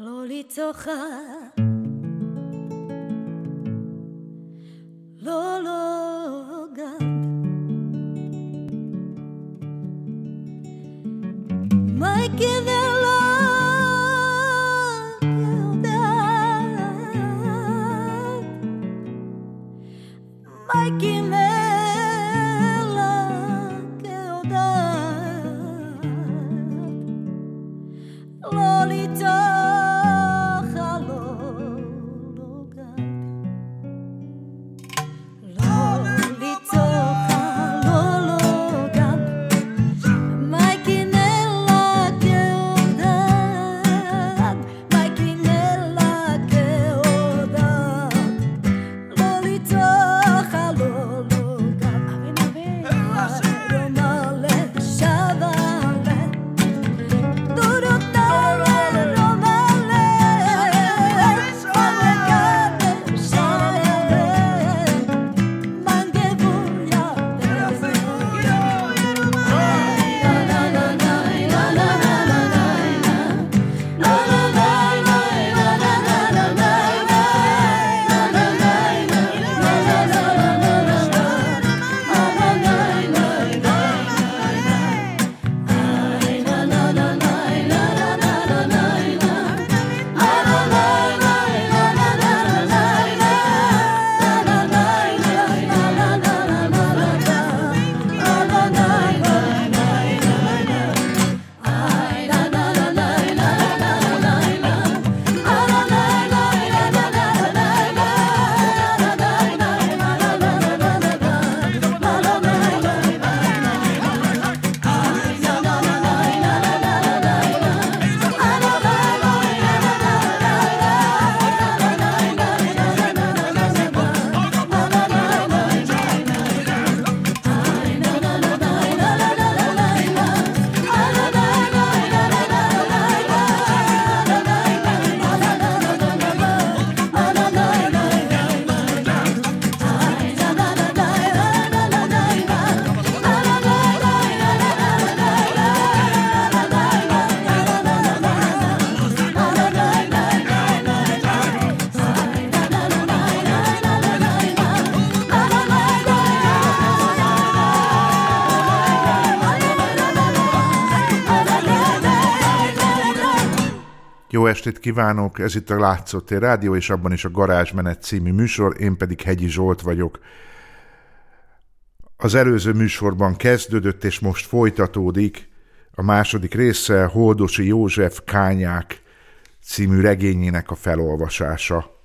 לא לצורך kívánok, ez itt a Látszotté Rádió, és abban is a Garázsmenet című műsor, én pedig Hegyi Zsolt vagyok. Az előző műsorban kezdődött, és most folytatódik a második része Holdosi József Kányák című regényének a felolvasása.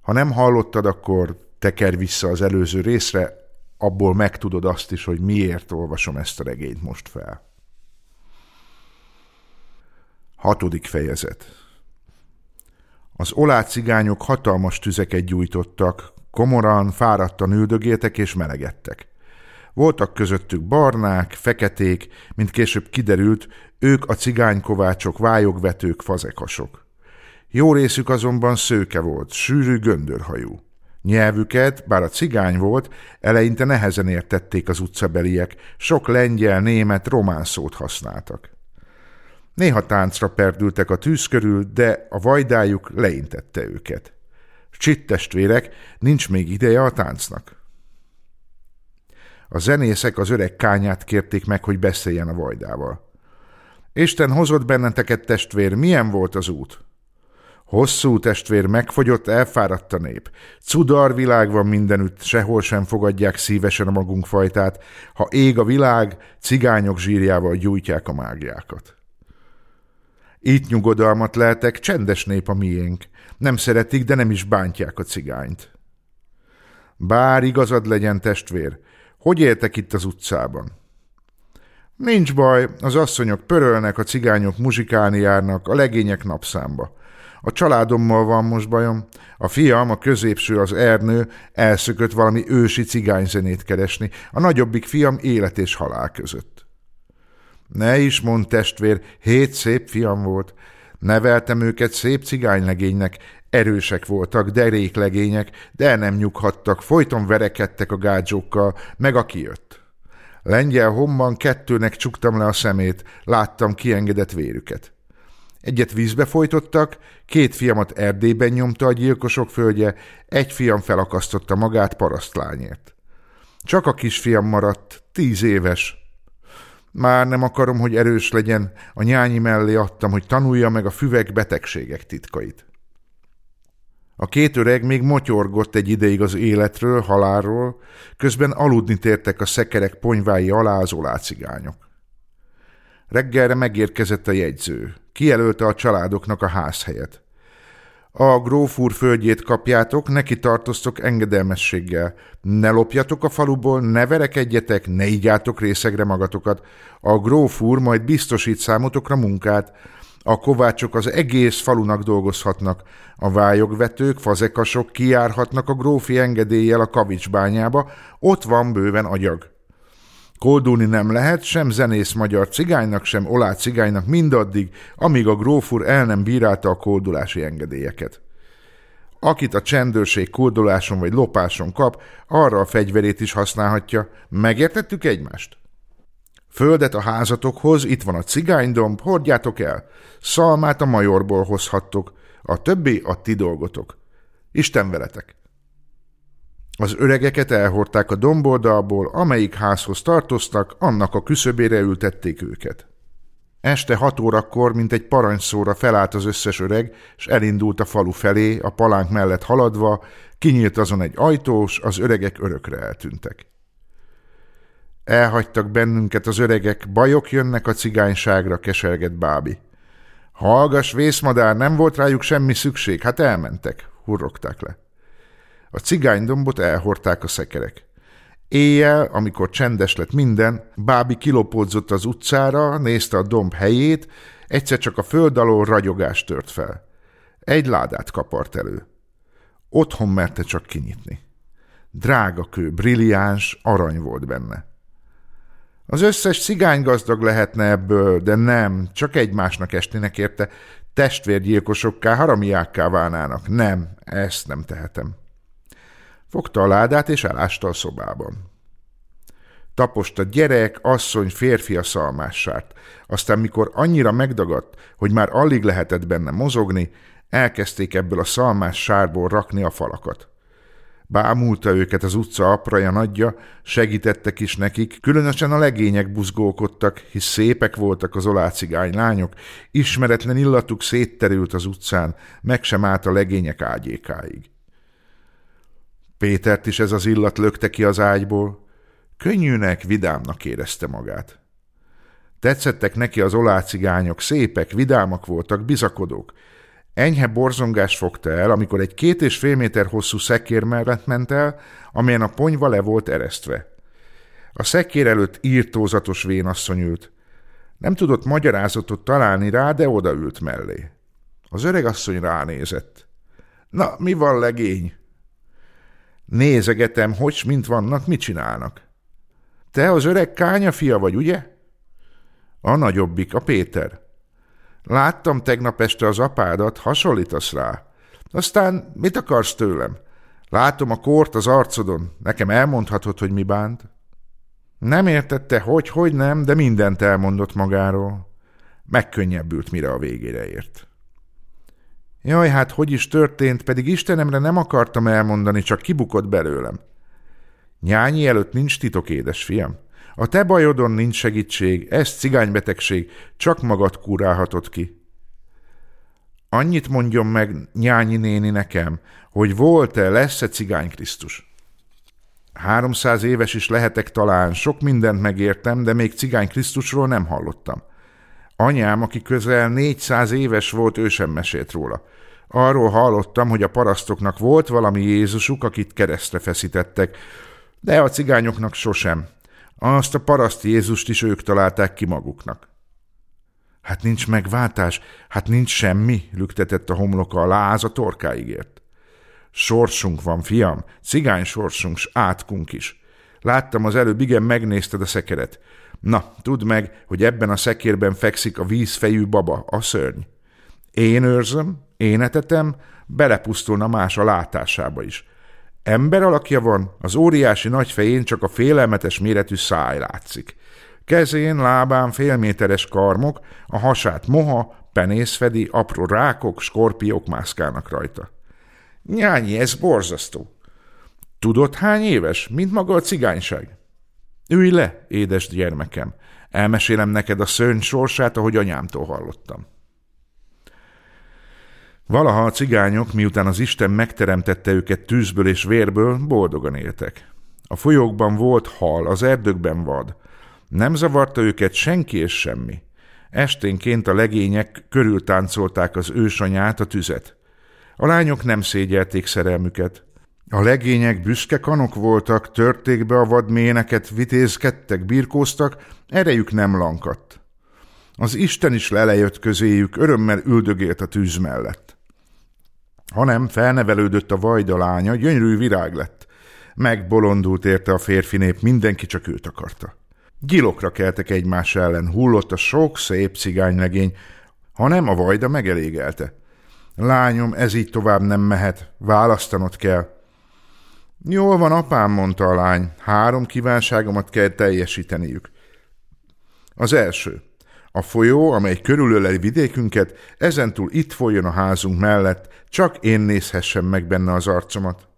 Ha nem hallottad, akkor teker vissza az előző részre, abból megtudod azt is, hogy miért olvasom ezt a regényt most fel. Hatodik fejezet Az olá cigányok hatalmas tüzeket gyújtottak, komoran, fáradtan üldögéltek és melegedtek. Voltak közöttük barnák, feketék, mint később kiderült, ők a cigánykovácsok, vályogvetők, fazekasok. Jó részük azonban szőke volt, sűrű göndörhajú. Nyelvüket, bár a cigány volt, eleinte nehezen értették az utcabeliek, sok lengyel, német, román szót használtak. Néha táncra perdültek a tűz körül, de a vajdájuk leintette őket. Csitt testvérek, nincs még ideje a táncnak. A zenészek az öreg kányát kérték meg, hogy beszéljen a vajdával. Isten hozott benneteket, testvér, milyen volt az út? Hosszú testvér, megfogyott, elfáradt a nép. Cudar világ van mindenütt, sehol sem fogadják szívesen a magunk fajtát. Ha ég a világ, cigányok zsírjával gyújtják a mágiákat. Itt nyugodalmat lehetek, csendes nép a miénk. Nem szeretik, de nem is bántják a cigányt. Bár igazad legyen, testvér, hogy éltek itt az utcában? Nincs baj, az asszonyok pörölnek, a cigányok muzsikálni járnak, a legények napszámba. A családommal van most bajom. A fiam, a középső, az Ernő elszökött valami ősi cigányzenét keresni, a nagyobbik fiam élet és halál között. Ne is mond testvér, hét szép fiam volt. Neveltem őket szép cigánylegénynek, erősek voltak, deréklegények, de nem nyughattak, folyton verekedtek a gádzsókkal, meg aki jött. Lengyel homban kettőnek csuktam le a szemét, láttam kiengedett vérüket. Egyet vízbe folytottak, két fiamat Erdélyben nyomta a gyilkosok földje, egy fiam felakasztotta magát parasztlányért. Csak a kisfiam maradt, tíz éves. Már nem akarom, hogy erős legyen, a nyányi mellé adtam, hogy tanulja meg a füvek betegségek titkait. A két öreg még motyorgott egy ideig az életről, halálról, közben aludni tértek a szekerek ponyvái alá az olácigányok. Reggelre megérkezett a jegyző. Kijelölte a családoknak a házhelyet. A gróf úr földjét kapjátok, neki tartoztok engedelmességgel. Ne lopjatok a faluból, ne verekedjetek, ne ígyátok részegre magatokat. A gróf úr majd biztosít számotokra munkát. A kovácsok az egész falunak dolgozhatnak. A vályogvetők, fazekasok kijárhatnak a grófi engedéllyel a kavicsbányába, ott van bőven agyag. Koldulni nem lehet sem zenész magyar cigánynak, sem olá cigánynak mindaddig, amíg a grófur el nem bírálta a koldulási engedélyeket. Akit a csendőrség kolduláson vagy lopáson kap, arra a fegyverét is használhatja. Megértettük egymást? Földet a házatokhoz, itt van a cigánydomb, hordjátok el. Szalmát a majorból hozhattok, a többi a ti dolgotok. Isten veletek! Az öregeket elhordták a domboldalból, amelyik házhoz tartoztak, annak a küszöbére ültették őket. Este hat órakor, mint egy parancsszóra felállt az összes öreg, és elindult a falu felé, a palánk mellett haladva, kinyílt azon egy ajtós, az öregek örökre eltűntek. Elhagytak bennünket az öregek, bajok jönnek a cigányságra, keserget Bábi. Hallgas, vészmadár, nem volt rájuk semmi szükség, hát elmentek, hurrogták le. A cigánydombot elhordták a szekerek. Éjjel, amikor csendes lett minden, Bábi kilopódzott az utcára, nézte a domb helyét, egyszer csak a föld alól ragyogás tört fel. Egy ládát kapart elő. Otthon merte csak kinyitni. Drága kő, brilliáns, arany volt benne. Az összes cigány gazdag lehetne ebből, de nem, csak egymásnak estének érte, testvérgyilkosokká, haramiákká válnának. Nem, ezt nem tehetem. Fogta a ládát és elásta a szobában. Taposta gyerek, asszony, férfi a szalmássárt. Aztán mikor annyira megdagadt, hogy már alig lehetett benne mozogni, elkezdték ebből a szalmás sárból rakni a falakat. Bámulta őket az utca apraja nagyja, segítettek is nekik, különösen a legények buzgókodtak, hisz szépek voltak az olácigány lányok, ismeretlen illatuk szétterült az utcán, meg sem állt a legények ágyékáig. Pétert is ez az illat lökte ki az ágyból. Könnyűnek, vidámnak érezte magát. Tetszettek neki az olácigányok, szépek, vidámak voltak, bizakodók. Enyhe borzongás fogta el, amikor egy két és fél méter hosszú szekér mellett ment el, amelyen a ponyva le volt eresztve. A szekér előtt írtózatos vénasszony ült. Nem tudott magyarázatot találni rá, de odaült mellé. Az öreg asszony ránézett. Na, mi van, legény? Nézegetem, hogy mint vannak, mit csinálnak. Te az öreg kánya fia vagy, ugye? A nagyobbik, a Péter. Láttam tegnap este az apádat, hasonlítasz rá. Aztán mit akarsz tőlem? Látom a kort az arcodon, nekem elmondhatod, hogy mi bánt. Nem értette, hogy, hogy nem, de mindent elmondott magáról. Megkönnyebbült, mire a végére ért. Jaj, hát hogy is történt, pedig Istenemre nem akartam elmondani, csak kibukott belőlem. Nyányi előtt nincs titok, édesfiam. A te bajodon nincs segítség, ez cigánybetegség, csak magad kurálhatod ki. Annyit mondjon meg Nyányi néni nekem, hogy volt-e, lesz-e cigány Krisztus. Háromszáz éves is lehetek talán, sok mindent megértem, de még cigány Krisztusról nem hallottam. Anyám, aki közel 400 éves volt, ő sem mesélt róla. Arról hallottam, hogy a parasztoknak volt valami Jézusuk, akit keresztre feszítettek, de a cigányoknak sosem. Azt a paraszt Jézust is ők találták ki maguknak. Hát nincs megváltás, hát nincs semmi, lüktetett a homloka alá, az a torkáig ért. Sorsunk van, fiam, cigány sorsunk, s átkunk is. Láttam az előbb, igen, megnézted a szekeret. Na, tudd meg, hogy ebben a szekérben fekszik a vízfejű baba, a szörny. Én őrzöm, én etetem, belepusztulna más a látásába is. Ember alakja van, az óriási nagy fején csak a félelmetes méretű száj látszik. Kezén, lábán félméteres karmok, a hasát moha, penészfedi, apró rákok, skorpiók mászkálnak rajta. Nyányi, ez borzasztó. Tudod, hány éves, mint maga a cigányság? Ülj le, édes gyermekem. Elmesélem neked a szörny sorsát, ahogy anyámtól hallottam. Valaha a cigányok, miután az Isten megteremtette őket tűzből és vérből, boldogan éltek. A folyókban volt hal, az erdőkben vad. Nem zavarta őket senki és semmi. Esténként a legények körültáncolták az ősanyát, a tüzet. A lányok nem szégyelték szerelmüket. A legények büszke kanok voltak, törték be a vadméneket, vitézkedtek, birkóztak, erejük nem lankadt. Az Isten is lelejött közéjük, örömmel üldögélt a tűz mellett. Hanem felnevelődött a vajda lánya, gyönyörű virág lett. Megbolondult érte a férfi nép, mindenki csak őt akarta. Gyilokra keltek egymás ellen, hullott a sok szép cigánylegény, hanem a vajda megelégelte. Lányom, ez így tovább nem mehet, választanod kell. Jól van, apám, mondta a lány, három kívánságomat kell teljesíteniük. Az első. A folyó, amely körülöleli vidékünket, ezentúl itt folyjon a házunk mellett, csak én nézhessem meg benne az arcomat.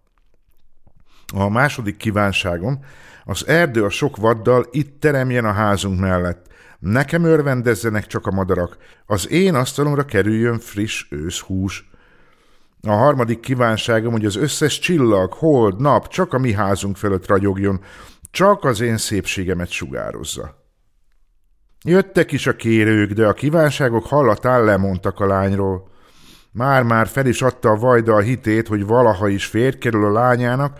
A második kívánságom, az erdő a sok vaddal itt teremjen a házunk mellett. Nekem örvendezzenek csak a madarak, az én asztalomra kerüljön friss őszhús. A harmadik kívánságom, hogy az összes csillag, hold, nap csak a mi házunk fölött ragyogjon, csak az én szépségemet sugározza. Jöttek is a kérők, de a kívánságok hallatán lemondtak a lányról. Már-már fel is adta a vajda a hitét, hogy valaha is férj kerül a lányának,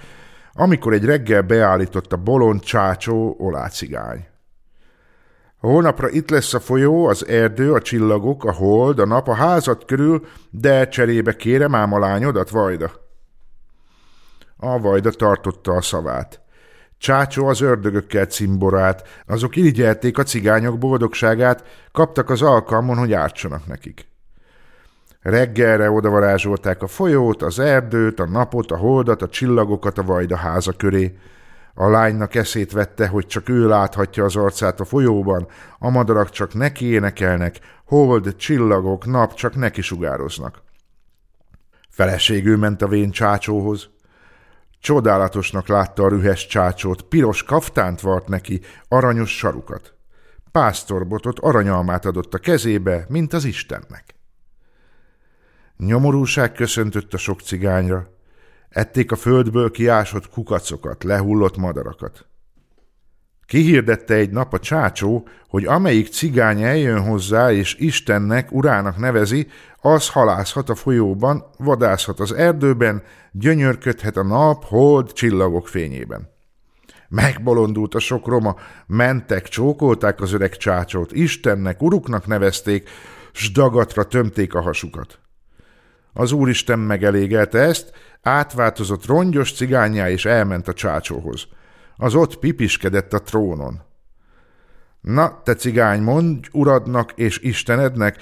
amikor egy reggel beállított a bolond csácsó olácigány. Holnapra itt lesz a folyó, az erdő, a csillagok, a hold, a nap, a házat körül, de cserébe kérem ám a lányodat, Vajda. A Vajda tartotta a szavát. Csácsó az ördögökkel cimborát, azok irigyelték a cigányok boldogságát, kaptak az alkalmon, hogy ártsanak nekik. Reggelre odavarázsolták a folyót, az erdőt, a napot, a holdat, a csillagokat a vajda háza köré. A lánynak eszét vette, hogy csak ő láthatja az arcát a folyóban, a madarak csak neki énekelnek, hold, csillagok, nap csak neki sugároznak. Feleségül ment a vén csácsóhoz. Csodálatosnak látta a rühes csácsót, piros kaftánt vart neki, aranyos sarukat. Pásztorbotot, aranyalmát adott a kezébe, mint az Istennek. Nyomorúság köszöntött a sok cigányra. Ették a földből kiásott kukacokat, lehullott madarakat. Kihirdette egy nap a csácsó, hogy amelyik cigány eljön hozzá és Istennek, urának nevezi, az halászhat a folyóban, vadászhat az erdőben, gyönyörködhet a nap, hold, csillagok fényében. Megbolondult a sok roma, mentek, csókolták az öreg csácsót, Istennek, uruknak nevezték, s dagatra tömték a hasukat. Az úristen megelégelte ezt, átváltozott rongyos cigányá és elment a csácsóhoz. Az ott pipiskedett a trónon. Na, te cigány, mondj uradnak és istenednek,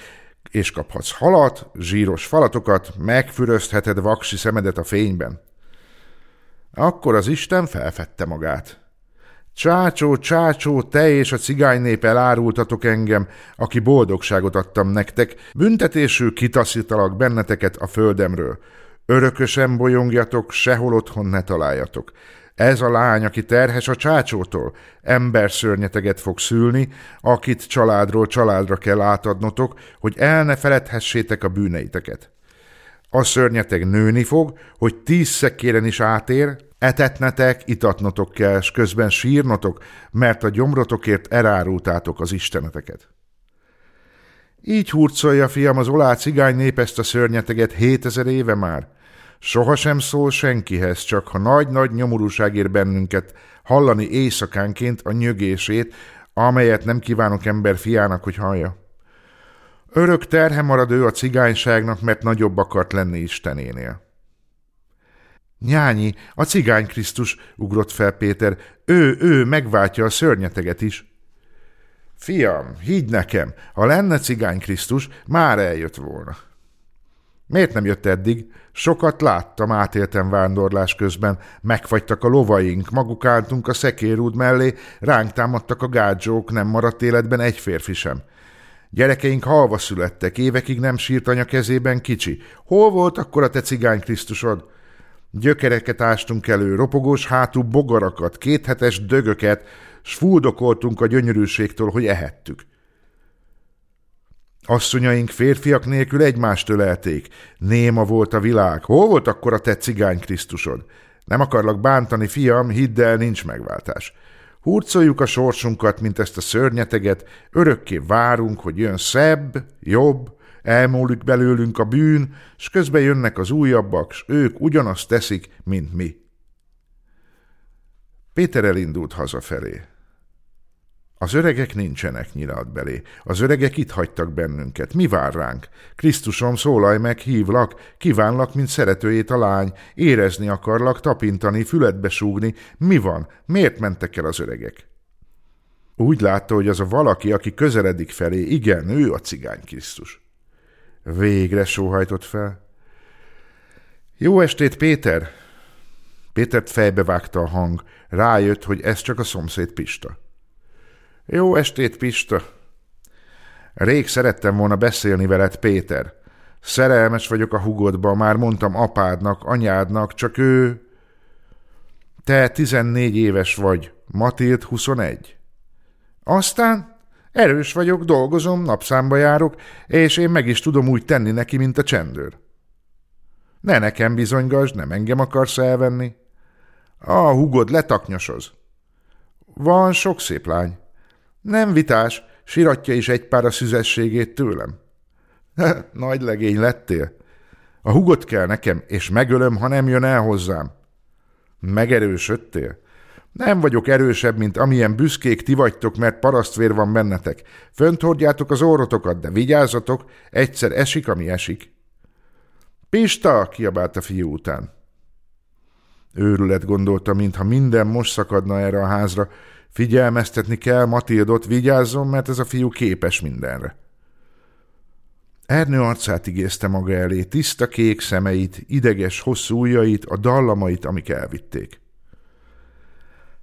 és kaphatsz halat, zsíros falatokat, megfüröztheted vaksi szemedet a fényben. Akkor az Isten felfedte magát. Csácsó, csácsó, te és a cigánynép elárultatok engem, aki boldogságot adtam nektek, büntetésül kitaszítalak benneteket a földemről. Örökösen bolyongjatok, sehol otthon ne találjatok. Ez a lány, aki terhes a csácsótól, ember szörnyeteget fog szülni, akit családról családra kell átadnotok, hogy el ne feledhessétek a bűneiteket. A szörnyeteg nőni fog, hogy tíz szekéren is átér, Etetnetek, itatnotok kell, s közben sírnotok, mert a gyomrotokért elárultátok az isteneteket. Így hurcolja, fiam, az olá cigány nép ezt a szörnyeteget hétezer éve már. Soha sem szól senkihez, csak ha nagy-nagy nyomorúság ér bennünket, hallani éjszakánként a nyögését, amelyet nem kívánok ember fiának, hogy hallja. Örök terhe marad ő a cigányságnak, mert nagyobb akart lenni Istenénél. Nyányi, a cigány Krisztus, ugrott fel Péter. Ő, ő megváltja a szörnyeteget is. Fiam, higgy nekem, ha lenne cigány Krisztus, már eljött volna. Miért nem jött eddig? Sokat láttam, átéltem vándorlás közben. Megfagytak a lovaink, maguk álltunk a szekérúd mellé, ránk támadtak a gádzsók, nem maradt életben egy férfi sem. Gyerekeink halva születtek, évekig nem sírt anya kezében kicsi. Hol volt akkor a te cigány Krisztusod? Gyökereket ástunk elő, ropogós hátú bogarakat, kéthetes dögöket, s fuldokoltunk a gyönyörűségtől, hogy ehettük. Asszonyaink férfiak nélkül egymást ölelték. Néma volt a világ. Hol volt akkor a te cigány Krisztusod? Nem akarlak bántani, fiam, hidd el, nincs megváltás. Hurcoljuk a sorsunkat, mint ezt a szörnyeteget, örökké várunk, hogy jön szebb, jobb, elmúlik belőlünk a bűn, s közben jönnek az újabbak, s ők ugyanazt teszik, mint mi. Péter elindult hazafelé. Az öregek nincsenek nyilat belé. Az öregek itt hagytak bennünket. Mi vár ránk? Krisztusom, szólalj meg, hívlak, kívánlak, mint szeretőjét a lány. Érezni akarlak, tapintani, füledbe súgni. Mi van? Miért mentek el az öregek? Úgy látta, hogy az a valaki, aki közeledik felé, igen, ő a cigány Krisztus. Végre sóhajtott fel. Jó estét, Péter! Pétert fejbevágta a hang. Rájött, hogy ez csak a szomszéd Pista. Jó estét, Pista! Rég szerettem volna beszélni veled, Péter. Szerelmes vagyok a hugodba, már mondtam apádnak, anyádnak, csak ő... Te tizennégy éves vagy, Matild 21. Aztán erős vagyok, dolgozom, napszámba járok, és én meg is tudom úgy tenni neki, mint a csendőr. Ne nekem bizonygasd, nem engem akarsz elvenni. A hugod letaknyosoz. Van sok szép lány. Nem vitás, siratja is egy pár a szüzességét tőlem. Nagy legény lettél. A hugot kell nekem, és megölöm, ha nem jön el hozzám. Megerősödtél? Nem vagyok erősebb, mint amilyen büszkék ti vagytok, mert parasztvér van bennetek. Fönt hordjátok az órotokat, de vigyázzatok, egyszer esik, ami esik. Pista! kiabált a fiú után. Őrület gondolta, mintha minden most szakadna erre a házra, Figyelmeztetni kell Matildot, vigyázzon, mert ez a fiú képes mindenre. Ernő arcát igézte maga elé, tiszta kék szemeit, ideges hosszú ujjait, a dallamait, amik elvitték.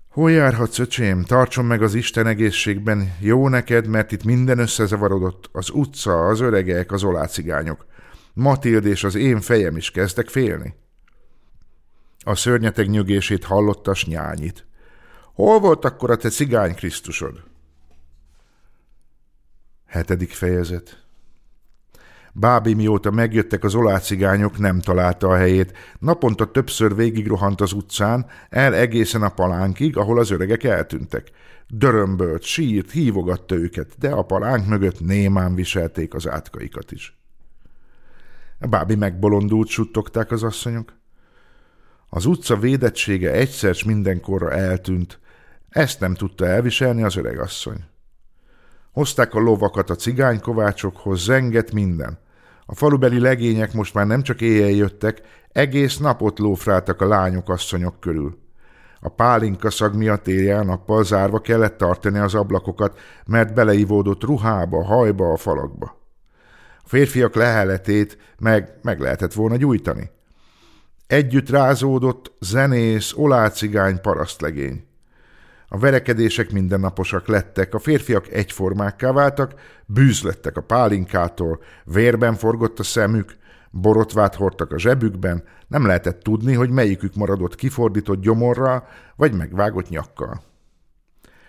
Hol járhatsz, öcsém? Tartson meg az Isten egészségben. Jó neked, mert itt minden összezavarodott. Az utca, az öregek, az olácigányok. Matild és az én fejem is kezdtek félni. A szörnyeteg nyögését hallotta, s nyányit. Hol volt akkor a te cigány Krisztusod? Hetedik fejezet Bábi mióta megjöttek az olácigányok, nem találta a helyét. Naponta többször végigrohant az utcán, el egészen a palánkig, ahol az öregek eltűntek. Dörömbölt, sírt, hívogatta őket, de a palánk mögött némán viselték az átkaikat is. Bábi megbolondult, suttogták az asszonyok. Az utca védettsége egyszer mindenkorra eltűnt, ezt nem tudta elviselni az öregasszony. Hozták a lovakat a cigánykovácsokhoz, zenget minden. A falubeli legények most már nem csak éjjel jöttek, egész napot lófráltak a lányok asszonyok körül. A pálinka szag miatt éjjel-nappal zárva kellett tartani az ablakokat, mert beleivódott ruhába, hajba, a falakba. A férfiak leheletét meg meg lehetett volna gyújtani. Együtt rázódott zenész, olácigány parasztlegény. A verekedések mindennaposak lettek, a férfiak egyformákká váltak, bűz a pálinkától, vérben forgott a szemük, borotvát hordtak a zsebükben, nem lehetett tudni, hogy melyikük maradott kifordított gyomorral, vagy megvágott nyakkal.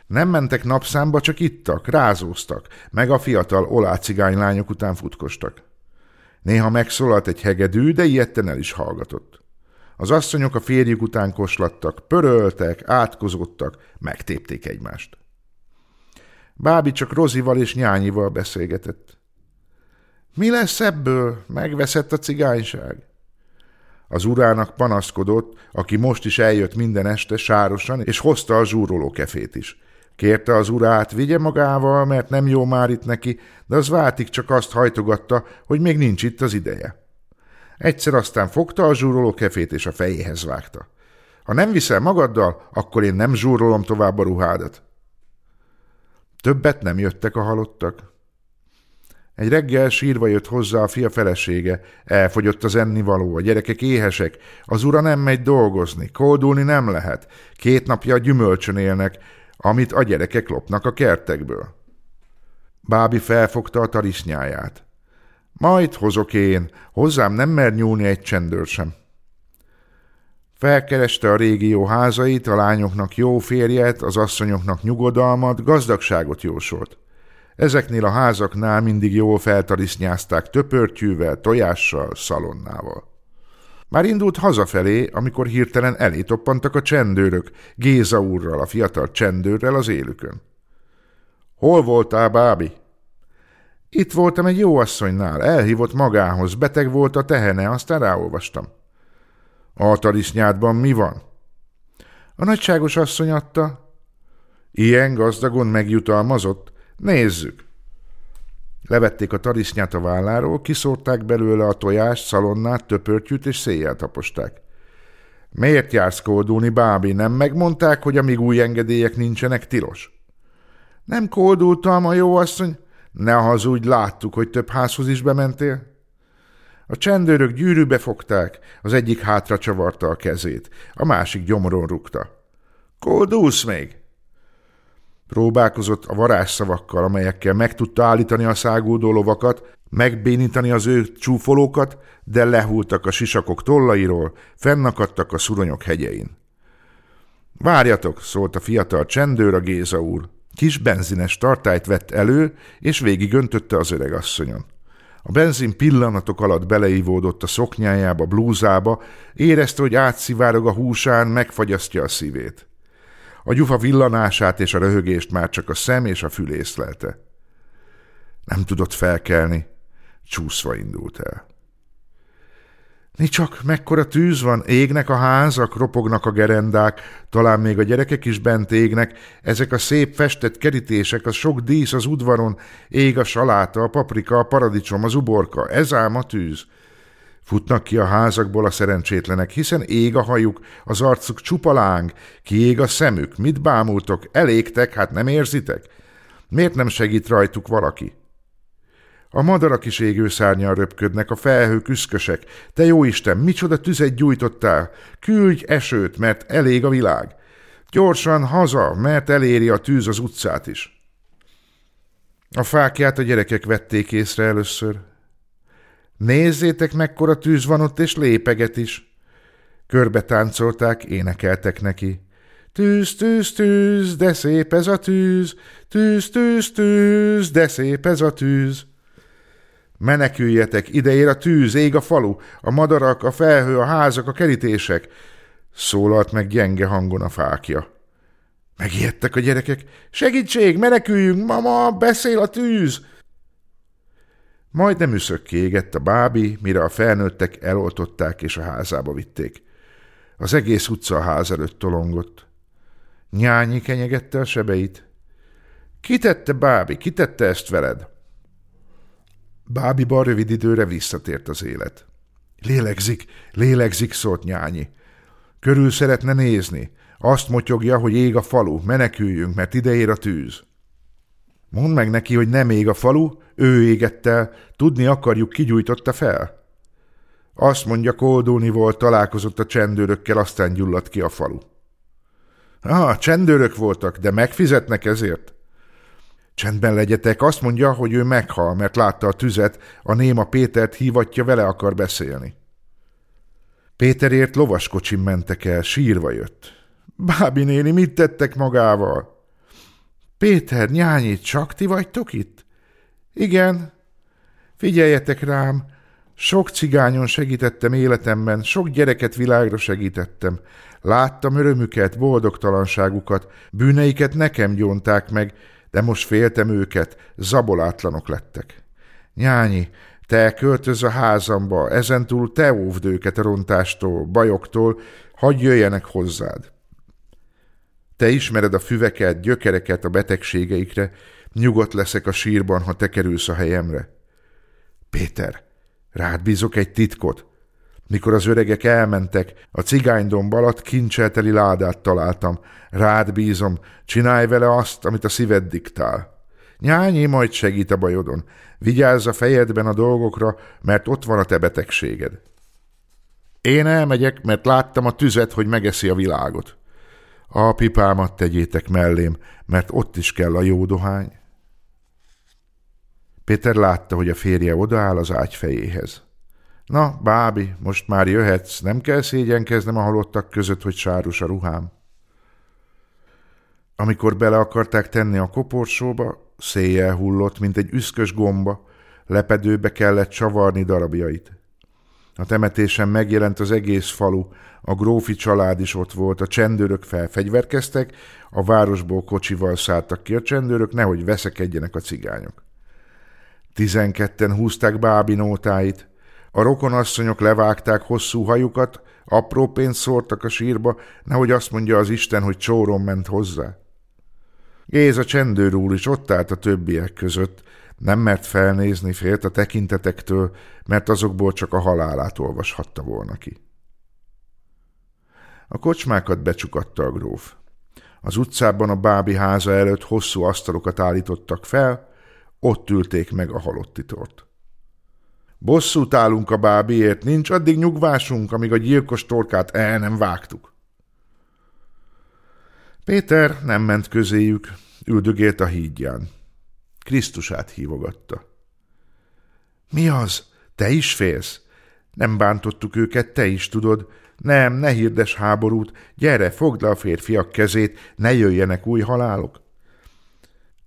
Nem mentek napszámba, csak ittak, rázóztak, meg a fiatal olácigánylányok után futkostak. Néha megszólalt egy hegedű, de ilyetten el is hallgatott. Az asszonyok a férjük után koslattak, pöröltek, átkozottak, megtépték egymást. Bábi csak Rozival és Nyányival beszélgetett. Mi lesz ebből? Megveszett a cigányság. Az urának panaszkodott, aki most is eljött minden este sárosan, és hozta a zsúroló kefét is. Kérte az urát, vigye magával, mert nem jó már itt neki, de az váltig csak azt hajtogatta, hogy még nincs itt az ideje. Egyszer aztán fogta a zsúroló kefét és a fejéhez vágta. Ha nem viszel magaddal, akkor én nem zsúrolom tovább a ruhádat. Többet nem jöttek a halottak. Egy reggel sírva jött hozzá a fia felesége, elfogyott az ennivaló, a gyerekek éhesek, az ura nem megy dolgozni, koldulni nem lehet, két napja a gyümölcsön élnek, amit a gyerekek lopnak a kertekből. Bábi felfogta a tarisznyáját. Majd hozok én, hozzám nem mer nyúlni egy csendőr sem. Felkereste a régió házait, a lányoknak jó férjet, az asszonyoknak nyugodalmat, gazdagságot jósolt. Ezeknél a házaknál mindig jól feltarisznyázták töpörtyűvel, tojással, szalonnával. Már indult hazafelé, amikor hirtelen elé toppantak a csendőrök, Géza úrral, a fiatal csendőrrel az élükön. Hol voltál, bábi? Itt voltam egy jó asszonynál, elhívott magához, beteg volt a tehene, aztán ráolvastam. A tarisznyádban mi van? A nagyságos asszony adta. Ilyen gazdagon megjutalmazott? Nézzük. Levették a tarisznyát a válláról, kiszórták belőle a tojást, szalonnát, töpörtyűt és széjjel taposták. Miért jársz koldulni, bábi? Nem megmondták, hogy amíg új engedélyek nincsenek, tilos? Nem koldultam, a jó asszony. Ne hazudj, láttuk, hogy több házhoz is bementél. A csendőrök gyűrűbe fogták, az egyik hátra csavarta a kezét, a másik gyomron rúgta. Koldulsz még? Próbálkozott a varázsszavakkal, amelyekkel meg tudta állítani a száguldó lovakat, megbénítani az ő csúfolókat, de lehultak a sisakok tollairól, fennakadtak a szuronyok hegyein. Várjatok, szólt a fiatal csendőr a Géza úr. Kis benzines tartályt vett elő, és végig öntötte az öreg asszonyon. A benzin pillanatok alatt beleívódott a szoknyájába, blúzába, érezte, hogy átszivárog a húsán, megfagyasztja a szívét. A gyufa villanását és a röhögést már csak a szem és a fül észlelte. Nem tudott felkelni, csúszva indult el. Csak, mekkora tűz van, égnek a házak, ropognak a gerendák, talán még a gyerekek is bent égnek, ezek a szép festett kerítések, a sok dísz az udvaron, ég a saláta, a paprika, a paradicsom, az uborka, ez ám a tűz. Futnak ki a házakból a szerencsétlenek, hiszen ég a hajuk, az arcuk csupa láng, kiég a szemük, mit bámultok, elégtek, hát nem érzitek? Miért nem segít rajtuk valaki? A madarak is égő szárnyal röpködnek, a felhők üszkösek. Te jó Isten, micsoda tüzet gyújtottál! Küldj esőt, mert elég a világ! Gyorsan haza, mert eléri a tűz az utcát is. A fákját a gyerekek vették észre először. Nézzétek, mekkora tűz van ott, és lépeget is. Körbe táncolták, énekeltek neki. Tűz, tűz, tűz, de szép ez a tűz, tűz, tűz, tűz, de szép ez a tűz. Meneküljetek, ide ér a tűz, ég a falu, a madarak, a felhő, a házak, a kerítések, szólalt meg gyenge hangon a fákja. Megijedtek a gyerekek. Segítség, meneküljünk, mama, beszél a tűz! Majd nem üszökké égett a bábi, mire a felnőttek eloltották és a házába vitték. Az egész utca a ház előtt tolongott. Nyányi kenyegette a sebeit. Kitette, bábi, kitette ezt veled? Bábiban rövid időre visszatért az élet. Lélegzik, lélegzik, szólt nyányi. Körül szeretne nézni. Azt motyogja, hogy ég a falu, meneküljünk, mert ide ér a tűz. Mondd meg neki, hogy nem ég a falu, ő égett el, tudni akarjuk, ki gyújtotta fel. Azt mondja, koldulni volt, találkozott a csendőrökkel, aztán gyulladt ki a falu. Ah, csendőrök voltak, de megfizetnek ezért? Csendben legyetek, azt mondja, hogy ő meghal, mert látta a tüzet, a néma Pétert hívatja, vele akar beszélni. Péterért lovaskocsin mentek el, sírva jött. Bábi néni, mit tettek magával? Péter, nyányi, csak ti vagytok itt? Igen. Figyeljetek rám, sok cigányon segítettem életemben, sok gyereket világra segítettem. Láttam örömüket, boldogtalanságukat, bűneiket nekem gyónták meg, de most féltem őket, zabolátlanok lettek. Nyányi, te költöz a házamba, ezentúl te óvd őket a rontástól, bajoktól, hagyj jöjjenek hozzád. Te ismered a füveket, gyökereket a betegségeikre, nyugodt leszek a sírban, ha te kerülsz a helyemre. Péter, rád bízok egy titkot. Mikor az öregek elmentek, a cigánydomb alatt kincselteli ládát találtam. Rád bízom, csinálj vele azt, amit a szíved diktál. Nyányi majd segít a bajodon. Vigyázz a fejedben a dolgokra, mert ott van a te betegséged. Én elmegyek, mert láttam a tüzet, hogy megeszi a világot. A pipámat tegyétek mellém, mert ott is kell a jó dohány. Péter látta, hogy a férje odaáll az ágy fejéhez. Na, bábi, most már jöhetsz, nem kell szégyenkeznem a halottak között, hogy sárus a ruhám. Amikor bele akarták tenni a koporsóba, széjjel hullott, mint egy üszkös gomba, lepedőbe kellett csavarni darabjait. A temetésen megjelent az egész falu, a grófi család is ott volt, a csendőrök felfegyverkeztek, a városból kocsival szálltak ki a csendőrök, nehogy veszekedjenek a cigányok. Tizenketten húzták Bábi nótáit, a rokonasszonyok levágták hosszú hajukat, apró pénzt szórtak a sírba, nehogy azt mondja az Isten, hogy csóron ment hozzá. Géza csendőr úr is ott állt a többiek között, nem mert felnézni, félt a tekintetektől, mert azokból csak a halálát olvashatta volna ki. A kocsmákat becsukatta a gróf. Az utcában a bábi háza előtt hosszú asztalokat állítottak fel, ott ülték meg a halottitort. Bosszút állunk a bábiért, nincs addig nyugvásunk, amíg a gyilkos torkát el nem vágtuk. Péter nem ment közéjük, üldögélt a hídján. Krisztusát hívogatta. Mi az? Te is félsz? Nem bántottuk őket, te is tudod. Nem, ne hirdes háborút, gyere, fogd le a férfiak kezét, ne jöjjenek új halálok.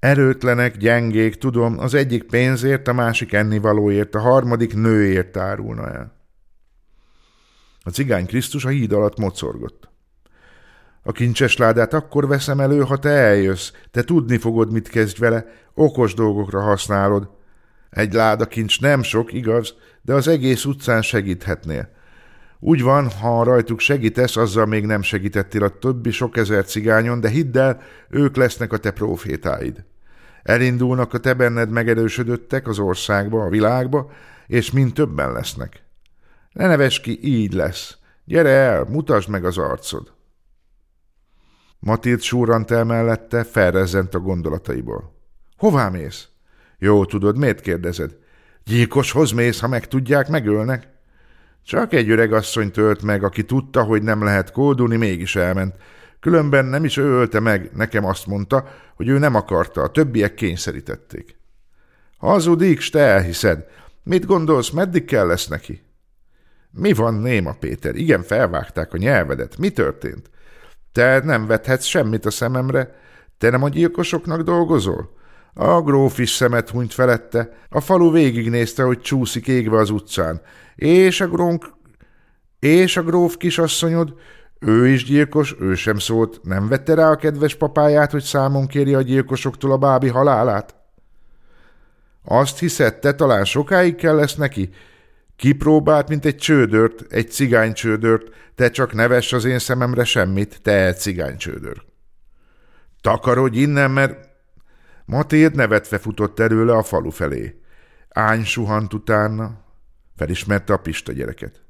Erőtlenek, gyengék, tudom, az egyik pénzért, a másik ennivalóért, a harmadik nőért árulna el. A cigány Krisztus a híd alatt mocorgott. A kincses ládát akkor veszem elő, ha te eljössz. Te tudni fogod, mit kezdj vele, okos dolgokra használod. Egy láda kincs nem sok, igaz, de az egész utcán segíthetnél. Úgy van, ha rajtuk segítesz, azzal még nem segítettél a többi sok ezer cigányon, de hidd el, ők lesznek a te profétáid. Elindulnak a te benned megerősödöttek az országba, a világba, és mind többen lesznek. Ne neves ki, így lesz. Gyere el, mutasd meg az arcod. Matild súrant el mellette, felrezzent a gondolataiból. Hová mész? Jó tudod, miért kérdezed? Gyilkoshoz mész, ha megtudják, megölnek? Csak egy öreg asszony tölt meg, aki tudta, hogy nem lehet kódulni, mégis elment. Különben nem is ő ölte meg, nekem azt mondta, hogy ő nem akarta, a többiek kényszerítették. Hazudik, s te elhiszed. Mit gondolsz, meddig kell lesz neki? Mi van, Néma Péter? Igen, felvágták a nyelvedet. Mi történt? Te nem vethetsz semmit a szememre. Te nem a gyilkosoknak dolgozol? A gróf is szemet hunyt felette. A falu végignézte, hogy csúszik égve az utcán. És a grónk... És a gróf kisasszonyod, ő is gyilkos, ő sem szólt, nem vette rá a kedves papáját, hogy számon kéri a gyilkosoktól a bábi halálát? Azt hiszed, te talán sokáig kell lesz neki? Kipróbált, mint egy csődört, egy cigánycsődört, te csak neves az én szememre semmit, te cigánycsődör. Takarodj innen, mert... Matéd nevetve futott előle a falu felé. Ány suhant utána, felismerte a Pista gyereket.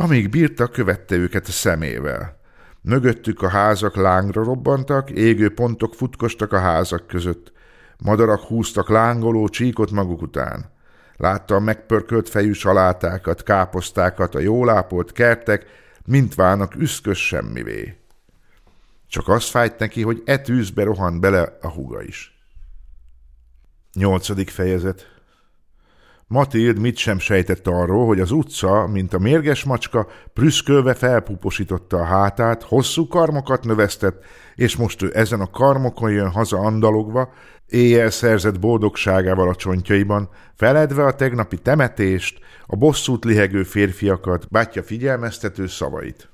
Amíg bírta, követte őket a szemével. Mögöttük a házak lángra robbantak, égő pontok futkostak a házak között. Madarak húztak lángoló csíkot maguk után. Látta a megpörkölt fejű salátákat, káposztákat, a jól ápolt kertek, mint válnak üszkös semmivé. Csak az fájt neki, hogy e tűzbe rohant bele a húga is. Nyolcadik fejezet Matild mit sem sejtett arról, hogy az utca, mint a mérges macska, prüszkölve felpuposította a hátát, hosszú karmokat növesztett, és most ő ezen a karmokon jön haza andalogva, éjjel szerzett boldogságával a csontjaiban, feledve a tegnapi temetést, a bosszút lihegő férfiakat, bátyja figyelmeztető szavait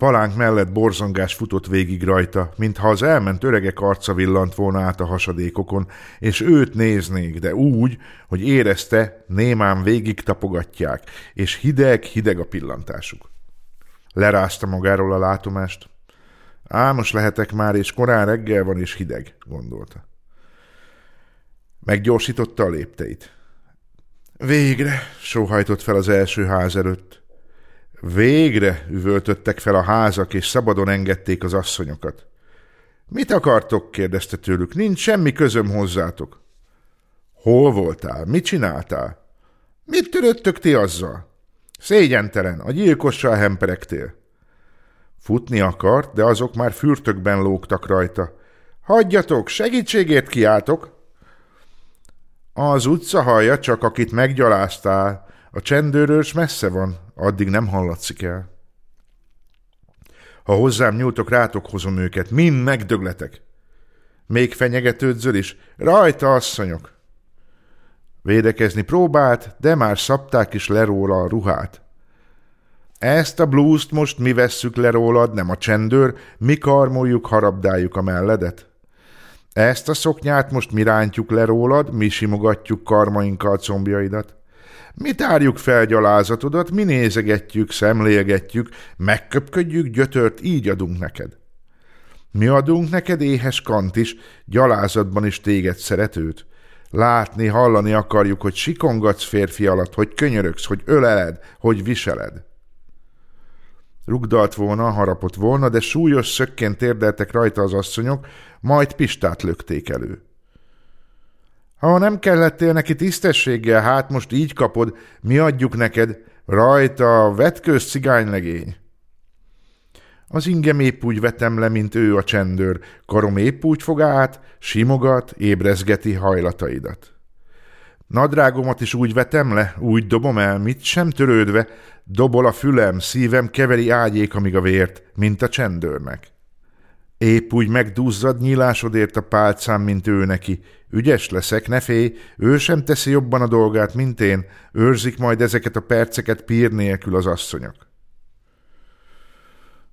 palánk mellett borzongás futott végig rajta, mintha az elment öregek arca villant volna át a hasadékokon, és őt néznék, de úgy, hogy érezte, némán végig tapogatják, és hideg-hideg a pillantásuk. Lerázta magáról a látomást. Álmos lehetek már, és korán reggel van, és hideg, gondolta. Meggyorsította a lépteit. Végre, sóhajtott fel az első ház előtt. Végre üvöltöttek fel a házak, és szabadon engedték az asszonyokat. Mit akartok? kérdezte tőlük. Nincs semmi közöm hozzátok. Hol voltál? Mit csináltál? Mit töröttök ti azzal? Szégyentelen, a gyilkossal hemperegtél. Futni akart, de azok már fürtökben lógtak rajta. Hagyjatok, segítségért kiáltok! Az utca hallja csak, akit meggyaláztál. A csendőrös messze van, addig nem hallatszik el. Ha hozzám nyújtok, rátok hozom őket, mind megdögletek. Még fenyegetődzöl is, rajta asszonyok. Védekezni próbált, de már szabták is le róla a ruhát. Ezt a blúzt most mi vesszük le rólad, nem a csendőr, mi karmoljuk, harabdáljuk a melledet. Ezt a szoknyát most mi rántjuk le rólad, mi simogatjuk karmainkkal combjaidat. Mi tárjuk fel gyalázatodat, mi nézegetjük, szemlélgetjük, megköpködjük, gyötört, így adunk neked. Mi adunk neked éhes kant is, gyalázatban is téged szeretőt. Látni, hallani akarjuk, hogy sikongatsz férfi alatt, hogy könyörögsz, hogy öleled, hogy viseled. Rugdalt volna, harapott volna, de súlyos szökként térdeltek rajta az asszonyok, majd Pistát lökték elő. Ha nem kellettél neki tisztességgel, hát most így kapod, mi adjuk neked, rajta a vetkős cigánylegény. Az ingem épp úgy vetem le, mint ő a csendőr, karom épp úgy fog át, simogat, ébrezgeti hajlataidat. Nadrágomat is úgy vetem le, úgy dobom el, mit sem törődve, dobol a fülem, szívem keveri ágyék, amíg a vért, mint a csendőrnek. Épp úgy megduzzad nyílásodért a pálcám, mint ő neki. Ügyes leszek, ne félj, ő sem teszi jobban a dolgát, mint én, őrzik majd ezeket a perceket pír nélkül az asszonyok.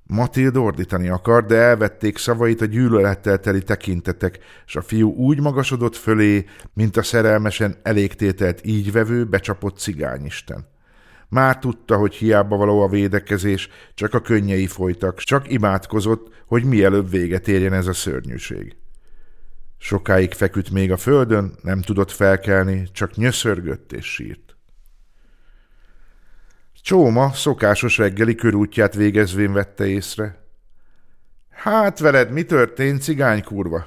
Matild ordítani akar, de elvették szavait a gyűlölettel teli tekintetek, és a fiú úgy magasodott fölé, mint a szerelmesen elégtételt így vevő, becsapott cigányisten. Már tudta, hogy hiába való a védekezés, csak a könnyei folytak, csak imádkozott, hogy mielőbb véget érjen ez a szörnyűség. Sokáig feküdt még a földön, nem tudott felkelni, csak nyöszörgött és sírt. Csóma szokásos reggeli körútját végezvén vette észre. Hát veled, mi történt, cigány kurva?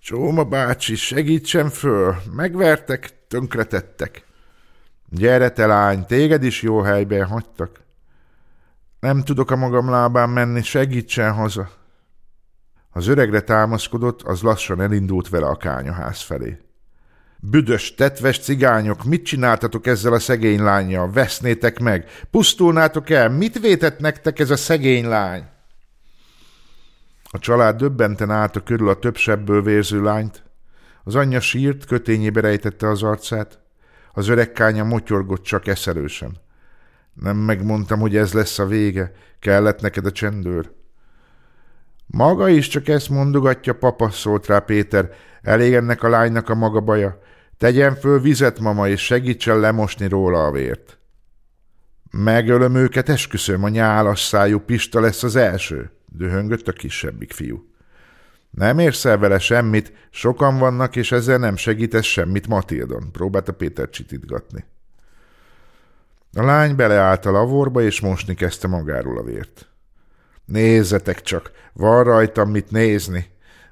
Csóma bácsi, segítsen föl, megvertek, tönkretettek. Gyere te lány, téged is jó helyben hagytak. Nem tudok a magam lábán menni, segítsen haza. Az öregre támaszkodott, az lassan elindult vele a kányaház felé. Büdös, tetves cigányok, mit csináltatok ezzel a szegény lányjal? Vesznétek meg? Pusztulnátok el? Mit vétett nektek ez a szegény lány? A család döbbenten állta körül a több sebből vérző lányt. Az anyja sírt, kötényébe rejtette az arcát. Az öreg kánya motyorgott csak eszelősen. Nem megmondtam, hogy ez lesz a vége. Kellett neked a csendőr. Maga is csak ezt mondogatja, papa, szólt rá Péter. Elég ennek a lánynak a maga baja. Tegyen föl vizet, mama, és segítsen lemosni róla a vért. Megölöm őket, esküszöm, a nyálas szájú Pista lesz az első, dühöngött a kisebbik fiú. Nem érsz el vele semmit, sokan vannak, és ezzel nem segítesz semmit Matildon, próbálta Péter csitítgatni. A lány beleállt a lavorba, és mosni kezdte magáról a vért. Nézzetek csak, van rajtam mit nézni.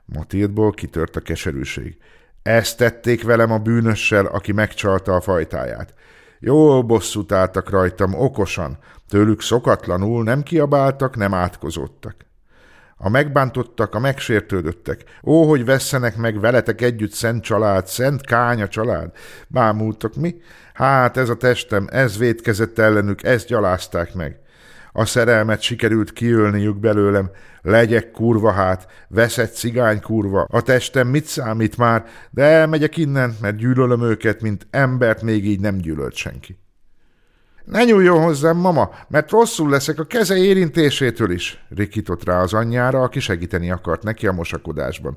Matildból kitört a keserűség. Ezt tették velem a bűnössel, aki megcsalta a fajtáját. Jól bosszút álltak rajtam, okosan, tőlük szokatlanul nem kiabáltak, nem átkozottak. A megbántottak, a megsértődöttek. Ó, hogy vesszenek meg veletek együtt szent család, szent kánya család. Bámultak mi? Hát ez a testem, ez vétkezett ellenük, ezt gyalázták meg. A szerelmet sikerült kiölniük belőlem. Legyek kurva hát, veszett cigány kurva. A testem mit számít már, de elmegyek innen, mert gyűlölöm őket, mint embert még így nem gyűlölt senki. Ne nyúljon hozzám, mama, mert rosszul leszek a keze érintésétől is, rikított rá az anyjára, aki segíteni akart neki a mosakodásban.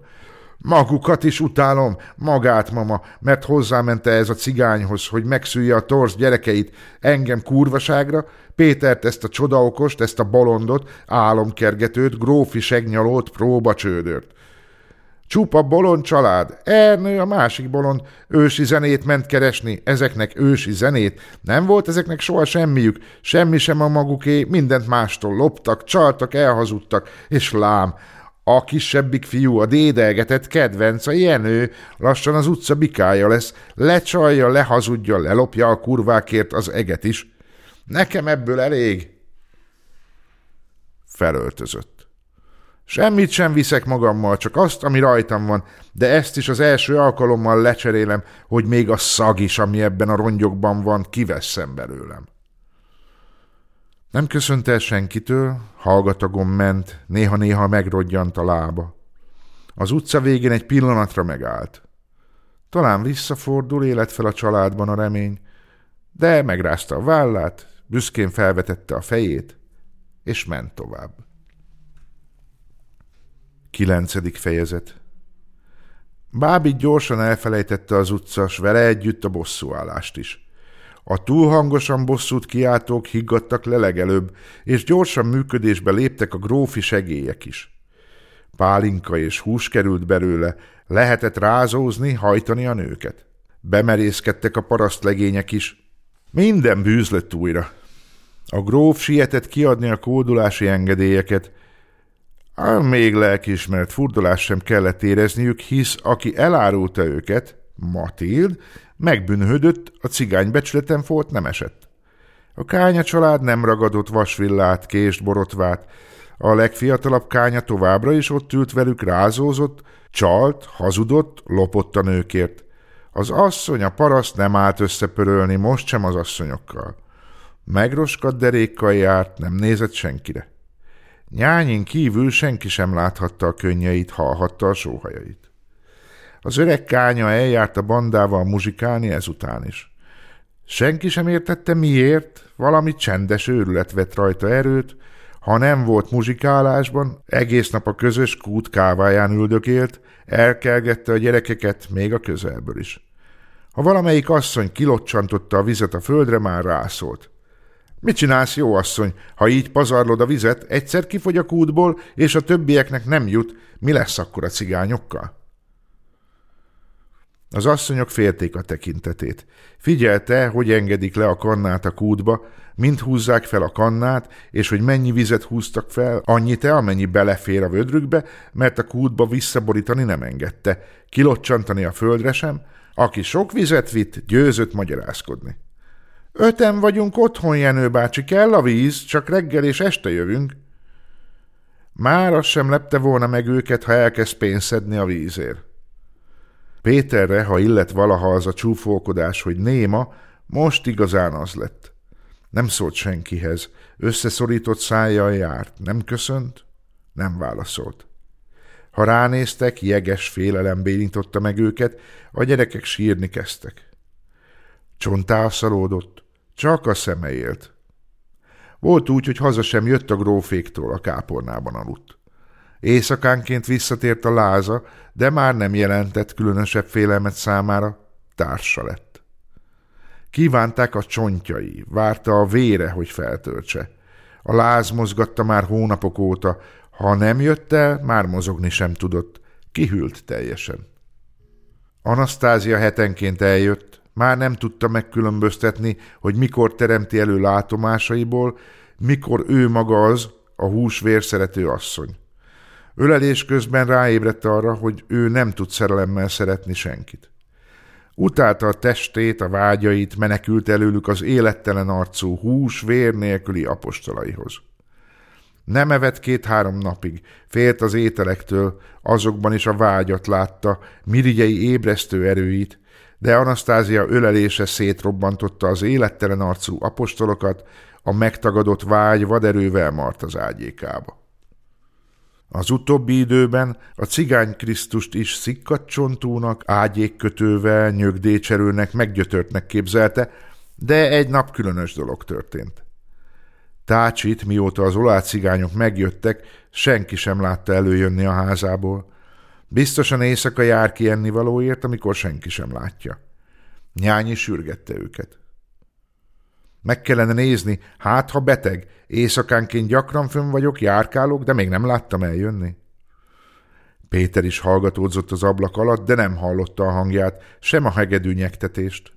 Magukat is utálom, magát, mama, mert hozzámente ez a cigányhoz, hogy megszülje a torz gyerekeit, engem kurvaságra, Pétert ezt a csodaokost, ezt a bolondot, álomkergetőt, grófi segnyalót, próbacsődört. Csupa bolond család. Ernő a másik bolond ősi zenét ment keresni. Ezeknek ősi zenét. Nem volt ezeknek soha semmiük. Semmi sem a maguké. Mindent mástól loptak, csaltak, elhazudtak. És lám, a kisebbik fiú, a dédelgetett kedvenc, a Jenő, lassan az utca bikája lesz, lecsalja, lehazudja, lelopja a kurvákért az eget is. Nekem ebből elég. Felöltözött. Semmit sem viszek magammal, csak azt, ami rajtam van, de ezt is az első alkalommal lecserélem, hogy még a szag is, ami ebben a rongyokban van, kiveszem belőlem. Nem köszönt el senkitől, hallgatagon ment, néha-néha megrodjant a lába. Az utca végén egy pillanatra megállt. Talán visszafordul, élet fel a családban a remény, de megrázta a vállát, büszkén felvetette a fejét, és ment tovább. Kilencedik fejezet Bábi gyorsan elfelejtette az utca, s vele együtt a bosszúállást is. A túlhangosan bosszút kiáltók higgadtak le legelőbb, és gyorsan működésbe léptek a grófi segélyek is. Pálinka és hús került belőle, lehetett rázózni, hajtani a nőket. Bemerészkedtek a parasztlegények is. Minden bűzlött újra. A gróf sietett kiadni a kódulási engedélyeket, a még lelkiismert furdalást sem kellett érezniük, hisz aki elárulta őket, Matild, megbűnhődött, a cigány becsületen volt nem esett. A kánya család nem ragadott vasvillát, kést, borotvát, a legfiatalabb kánya továbbra is ott ült velük, rázózott, csalt, hazudott, lopott a nőkért. Az asszony, a paraszt nem állt összepörölni, most sem az asszonyokkal. Megroskadt derékkal járt, nem nézett senkire. Nyányin kívül senki sem láthatta a könnyeit, hallhatta a sóhajait. Az öreg kánya eljárt a bandával muzsikálni ezután is. Senki sem értette miért, valami csendes őrület vett rajta erőt, ha nem volt muzsikálásban, egész nap a közös kút káváján üldökélt, elkelgette a gyerekeket még a közelből is. Ha valamelyik asszony kilocsantotta a vizet a földre, már rászólt. Mit csinálsz, jó asszony? Ha így pazarlod a vizet, egyszer kifogy a kútból, és a többieknek nem jut, mi lesz akkor a cigányokkal? Az asszonyok félték a tekintetét. Figyelte, hogy engedik le a kannát a kútba, mind húzzák fel a kannát, és hogy mennyi vizet húztak fel, annyit-e, amennyi belefér a vödrükbe, mert a kútba visszaborítani nem engedte, kilocsantani a földre sem, aki sok vizet vitt, győzött magyarázkodni. Öten vagyunk otthon, Jenő bácsi, kell a víz, csak reggel és este jövünk. Már az sem lepte volna meg őket, ha elkezd pénzt szedni a vízért. Péterre, ha illet valaha az a csúfolkodás, hogy néma, most igazán az lett. Nem szólt senkihez, összeszorított szájjal járt, nem köszönt, nem válaszolt. Ha ránéztek, jeges félelem bénította meg őket, a gyerekek sírni kezdtek. Csontá szalódott, csak a szeme élt. Volt úgy, hogy haza sem jött a gróféktól, a kápornában aludt. Éjszakánként visszatért a láza, de már nem jelentett különösebb félelmet számára, társa lett. Kívánták a csontjai, várta a vére, hogy feltöltse. A láz mozgatta már hónapok óta, ha nem jött el, már mozogni sem tudott. Kihűlt teljesen. Anasztázia hetenként eljött, már nem tudta megkülönböztetni, hogy mikor teremti elő látomásaiból, mikor ő maga az, a húsvér szerető asszony. Ölelés közben ráébredt arra, hogy ő nem tud szerelemmel szeretni senkit. Utálta a testét, a vágyait, menekült előlük az élettelen arcú hús, vér nélküli apostolaihoz. Nem evett két-három napig, félt az ételektől, azokban is a vágyat látta, mirigyei ébresztő erőit, de Anasztázia ölelése szétrobbantotta az élettelen arcú apostolokat, a megtagadott vágy vaderővel mart az ágyékába. Az utóbbi időben a cigány Krisztust is szikkat csontúnak, ágyékkötővel, nyögdécserőnek, meggyötörtnek képzelte, de egy nap különös dolog történt. Tácsit, mióta az olajcigányok megjöttek, senki sem látta előjönni a házából. Biztosan éjszaka jár ki ennivalóért, amikor senki sem látja. Nyányi sürgette őket. Meg kellene nézni, hát ha beteg, éjszakánként gyakran fönn vagyok, járkálok, de még nem láttam eljönni. Péter is hallgatódzott az ablak alatt, de nem hallotta a hangját, sem a hegedű nyektetést.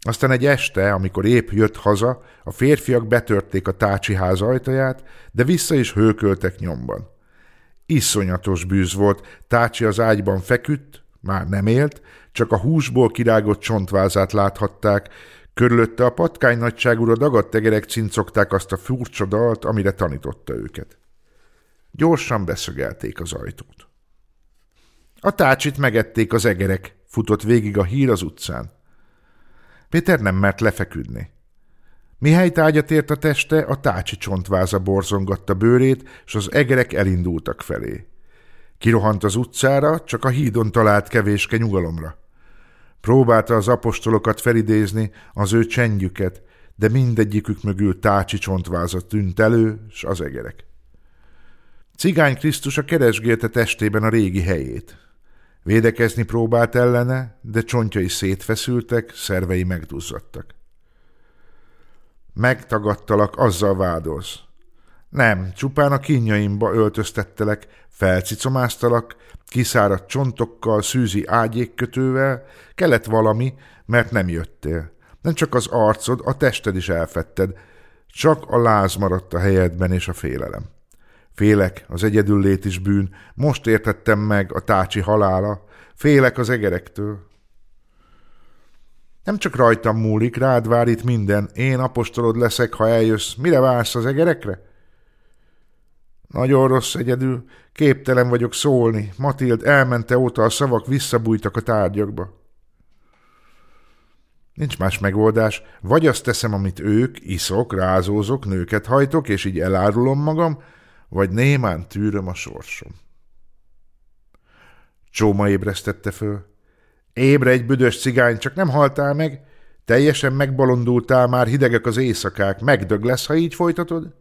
Aztán egy este, amikor épp jött haza, a férfiak betörték a tácsi ház ajtaját, de vissza is hőköltek nyomban. Iszonyatos bűz volt, tácsi az ágyban feküdt, már nem élt, csak a húsból kirágott csontvázát láthatták, Körülötte a patkány nagyságúra dagadt tegerek cincogták azt a furcsa dalt, amire tanította őket. Gyorsan beszögelték az ajtót. A tácsit megették az egerek, futott végig a hír az utcán. Péter nem mert lefeküdni. Mihely tágyat ért a teste, a tácsi csontváza borzongatta bőrét, és az egerek elindultak felé. Kirohant az utcára, csak a hídon talált kevéske nyugalomra. Próbálta az apostolokat felidézni, az ő csendjüket, de mindegyikük mögül tácsi csontváza tűnt elő, s az egerek. Cigány Krisztus a keresgélte testében a régi helyét. Védekezni próbált ellene, de csontjai szétfeszültek, szervei megduzzadtak. Megtagadtalak, azzal vádolsz. Nem, csupán a kínjaimba öltöztettelek, felcicomáztalak, kiszáradt csontokkal, szűzi ágyékkötővel, kellett valami, mert nem jöttél. Nem csak az arcod, a tested is elfetted, csak a láz maradt a helyedben és a félelem. Félek, az egyedüllét is bűn, most értettem meg a tácsi halála, félek az egerektől. Nem csak rajtam múlik, rád vár itt minden, én apostolod leszek, ha eljössz, mire vársz az egerekre? Nagyon rossz egyedül, képtelen vagyok szólni, Matild elmente óta a szavak visszabújtak a tárgyakba. Nincs más megoldás, vagy azt teszem, amit ők, iszok, rázózok, nőket hajtok, és így elárulom magam, vagy némán tűröm a sorsom. Csóma ébresztette föl. Ébre egy büdös cigány, csak nem haltál meg? Teljesen megbalondultál, már hidegek az éjszakák, megdög lesz, ha így folytatod?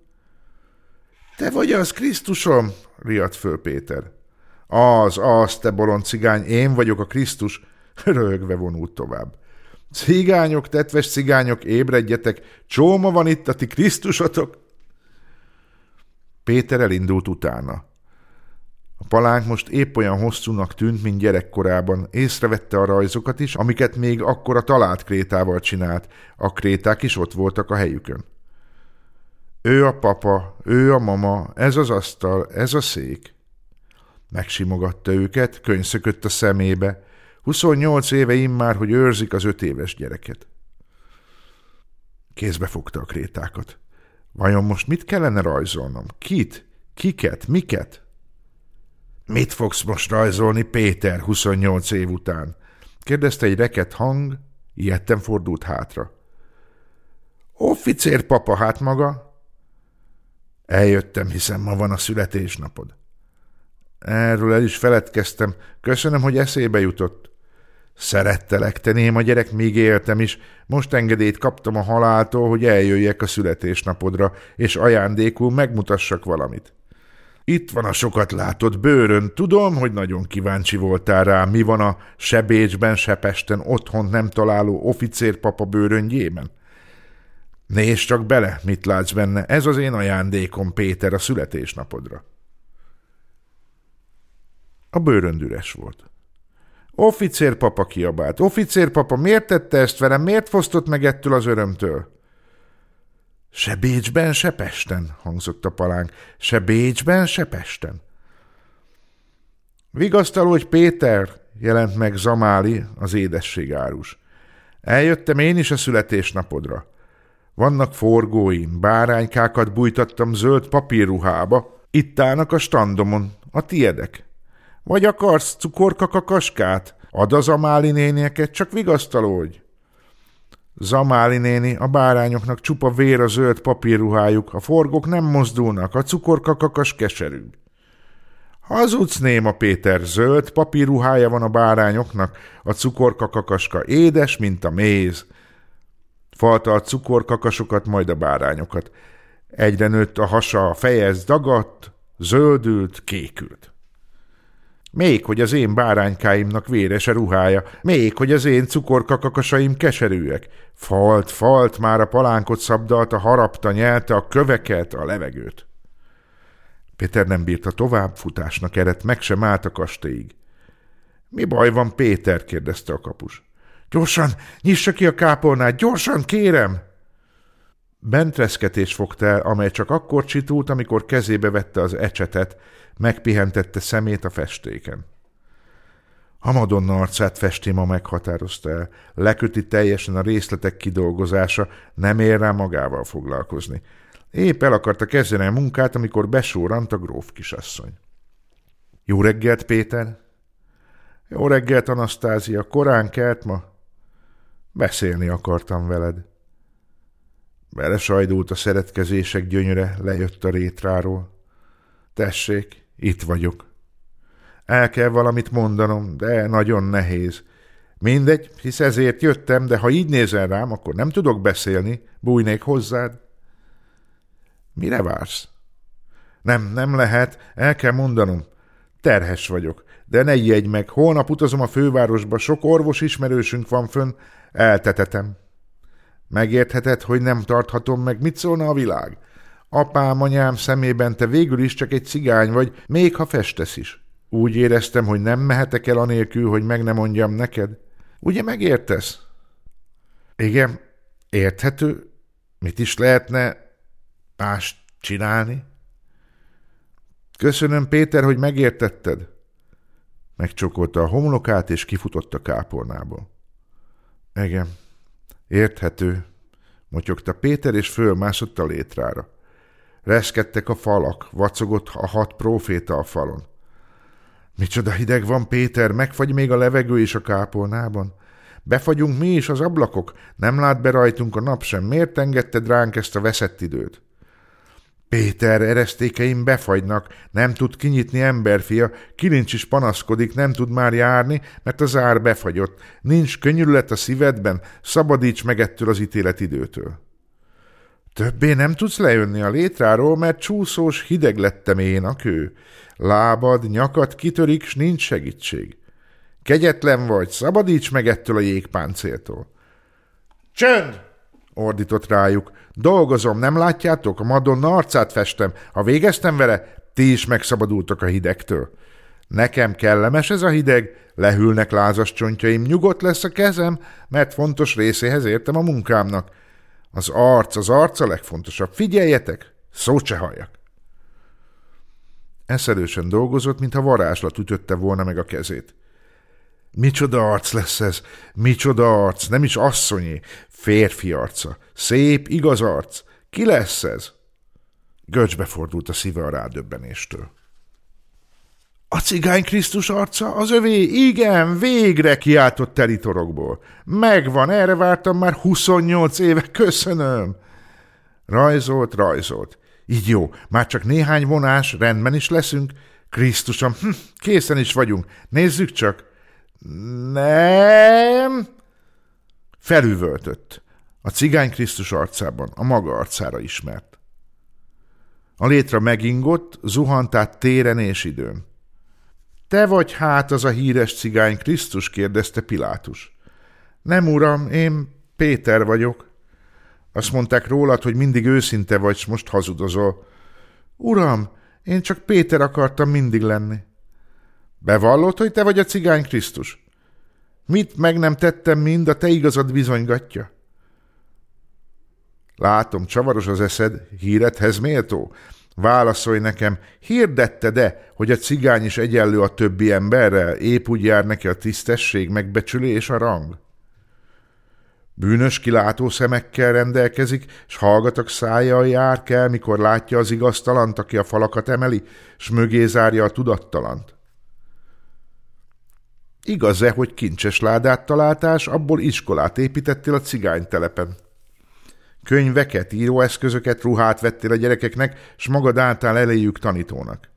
Te vagy az, Krisztusom? riadt föl Péter. Az, az, te bolond cigány, én vagyok a Krisztus, röhögve vonult tovább. Cigányok, tetves cigányok, ébredjetek, csóma van itt a ti Krisztusotok. Péter elindult utána. A palánk most épp olyan hosszúnak tűnt, mint gyerekkorában. Észrevette a rajzokat is, amiket még akkor a talált krétával csinált. A kréták is ott voltak a helyükön. Ő a papa, ő a mama, ez az asztal, ez a szék. Megsimogatta őket, könyszökött a szemébe. 28 éve immár, hogy őrzik az öt éves gyereket. Kézbe fogta a krétákat. Vajon most mit kellene rajzolnom? Kit? Kiket? Miket? Mit fogsz most rajzolni, Péter, 28 év után? kérdezte egy reket hang, ilyetten fordult hátra. Officér papa, hát maga? Eljöttem, hiszen ma van a születésnapod. Erről el is feledkeztem. Köszönöm, hogy eszébe jutott. Szerettelek, te néma gyerek, még éltem is. Most engedélyt kaptam a haláltól, hogy eljöjjek a születésnapodra, és ajándékul megmutassak valamit. Itt van a sokat látott bőrön. Tudom, hogy nagyon kíváncsi voltál rá, mi van a se Bécsben, se Pesten otthon nem találó oficérpapa bőröngyében. Nézd csak bele, mit látsz benne. Ez az én ajándékom, Péter, a születésnapodra. A bőrönd üres volt. Officérpapa kiabált. Officérpapa, miért tette ezt velem? Miért fosztott meg ettől az örömtől? Se Bécsben, se Pesten, hangzott a palánk. Se Bécsben, se Pesten. Vigasztaló, hogy Péter, jelent meg Zamáli, az édességárus. Eljöttem én is a születésnapodra. Vannak forgóim, báránykákat bújtattam zöld papírruhába. Itt állnak a standomon, a tiedek. Vagy akarsz cukorkakakaskát? Ad az Amáli nénieket, csak vigasztalódj. Zamáli néni, a bárányoknak csupa vér a zöld papírruhájuk, a forgók nem mozdulnak, a cukorkakakas keserű. Hazudsz néma Péter, zöld papírruhája van a bárányoknak, a cukorkakakaska édes, mint a méz. Falta a cukorkakasokat, majd a bárányokat. Egyre nőtt a hasa, a fejez dagadt, zöldült, kékült. Még hogy az én báránykáimnak véres a ruhája, még hogy az én cukorkakakasaim keserűek. Falt, falt már a palánkot szabdalta, harapta, nyelte a köveket, a levegőt. Péter nem bírta tovább, futásnak eredt, meg sem állt a kastélyig. Mi baj van, Péter? kérdezte a kapus. Gyorsan, nyissa ki a kápolnát, gyorsan, kérem! Bent reszketés fogta el, amely csak akkor csitult, amikor kezébe vette az ecsetet, megpihentette szemét a festéken. A Madonna arcát festéma meghatározta el, leköti teljesen a részletek kidolgozása, nem ér rá magával foglalkozni. Épp el akarta kezdeni a munkát, amikor besórant a gróf kisasszony. Jó reggelt, Péter! Jó reggelt, Anasztázia, korán kelt ma? Beszélni akartam veled. Belesajdult a szeretkezések gyönyöre, lejött a rétráról. Tessék, itt vagyok. El kell valamit mondanom, de nagyon nehéz. Mindegy, hisz ezért jöttem, de ha így nézel rám, akkor nem tudok beszélni, bújnék hozzád. Mire vársz? Nem, nem lehet, el kell mondanom. Terhes vagyok, de ne ijedj meg, holnap utazom a fővárosba, sok orvos ismerősünk van fönn, eltetetem. Megértheted, hogy nem tarthatom meg, mit szólna a világ? Apám, anyám szemében te végül is csak egy cigány vagy, még ha festesz is. Úgy éreztem, hogy nem mehetek el anélkül, hogy meg ne mondjam neked. Ugye megértesz? Igen, érthető. Mit is lehetne más csinálni? Köszönöm, Péter, hogy megértetted. Megcsokolta a homlokát, és kifutott a kápolnából. Igen, érthető, motyogta Péter, és fölmászott a létrára. Reszkedtek a falak, vacogott a hat próféta a falon. Micsoda hideg van, Péter, megfagy még a levegő is a kápolnában. Befagyunk mi is az ablakok, nem lát be rajtunk a nap sem. Miért engedted ránk ezt a veszett időt? Péter, eresztékeim befagynak, nem tud kinyitni emberfia, kilincs is panaszkodik, nem tud már járni, mert az ár befagyott. Nincs könyörület a szívedben, szabadíts meg ettől az időtől. Többé nem tudsz lejönni a létráról, mert csúszós hideg lettem én a kő. Lábad, nyakad kitörik, s nincs segítség. Kegyetlen vagy, szabadíts meg ettől a jégpáncéltól. Csönd! Ordított rájuk. Dolgozom, nem látjátok? A Madonna arcát festem. Ha végeztem vele, ti is megszabadultok a hidegtől. Nekem kellemes ez a hideg, lehűlnek lázas csontjaim, nyugodt lesz a kezem, mert fontos részéhez értem a munkámnak. Az arc, az arc a legfontosabb. Figyeljetek, szót se halljak. Eszelősen dolgozott, mintha varázslat ütötte volna meg a kezét. Micsoda arc lesz ez, micsoda arc, nem is asszonyé, férfi arca, szép, igaz arc. Ki lesz ez? Göcsbe fordult a szíve a rádöbbenéstől. A cigány Krisztus arca az övé, igen, végre kiáltott telitorokból. Megvan, erre vártam már 28 éve, köszönöm. Rajzolt, rajzolt. Így jó, már csak néhány vonás, rendben is leszünk. Krisztusom, hm, készen is vagyunk, nézzük csak. Nem! Felüvöltött. A cigány Krisztus arcában, a maga arcára ismert. A létre megingott, zuhant át téren és időn. Te vagy hát az a híres cigány Krisztus? kérdezte Pilátus. Nem, uram, én Péter vagyok. Azt mondták rólad, hogy mindig őszinte vagy, s most hazudozol. Uram, én csak Péter akartam mindig lenni. Bevallott, hogy te vagy a cigány Krisztus? Mit meg nem tettem mind, a te igazad bizonygatja? Látom, csavaros az eszed, híredhez méltó. Válaszolj nekem, hirdette de, hogy a cigány is egyenlő a többi emberrel, épp úgy jár neki a tisztesség, megbecsülés, a rang? Bűnös kilátó szemekkel rendelkezik, s hallgatok szájjal jár kell, mikor látja az igaztalant, aki a falakat emeli, s mögé zárja a tudattalant. Igaz-e, hogy kincses ládát találtás, abból iskolát építettél a cigánytelepen? Könyveket, íróeszközöket, ruhát vettél a gyerekeknek, s magad álltál eléjük tanítónak.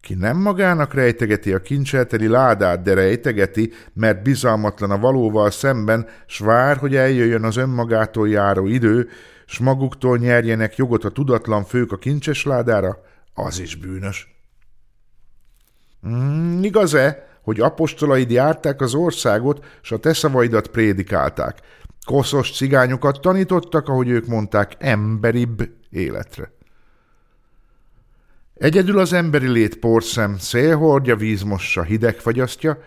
Ki nem magának rejtegeti a kincselteli ládát, de rejtegeti, mert bizalmatlan a valóval szemben, s vár, hogy eljöjjön az önmagától járó idő, s maguktól nyerjenek jogot a tudatlan fők a kincses ládára, az is bűnös. Mm, igaz-e, hogy apostolaid járták az országot, s a te szavaidat prédikálták. Koszos cigányokat tanítottak, ahogy ők mondták, emberibb életre. Egyedül az emberi lét porszem, szélhordja, vízmossa, hideg fagyasztja,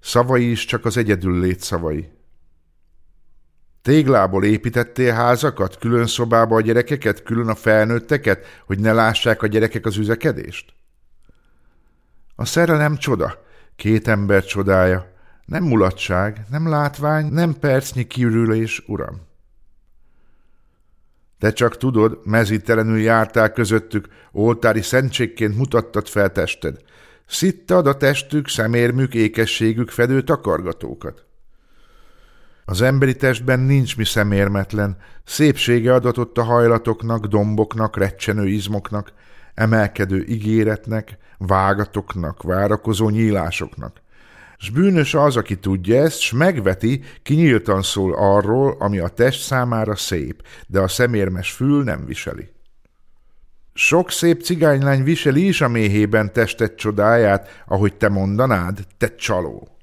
szavai is csak az egyedül lét szavai. Téglából építettél házakat, külön szobába a gyerekeket, külön a felnőtteket, hogy ne lássák a gyerekek az üzekedést? A szerelem csoda, Két ember csodája, nem mulatság, nem látvány, nem percnyi kiürülés, uram. Te csak tudod, mezítelenül jártál közöttük, oltári szentségként mutattad fel tested. Szittad a testük, szemérmük, ékességük fedő takargatókat. Az emberi testben nincs mi szemérmetlen, szépsége adatott a hajlatoknak, domboknak, recsenő izmoknak, emelkedő ígéretnek, vágatoknak, várakozó nyílásoknak. S bűnös az, aki tudja ezt, s megveti, ki szól arról, ami a test számára szép, de a szemérmes fül nem viseli. Sok szép cigánylány viseli is a méhében testet csodáját, ahogy te mondanád, te csaló.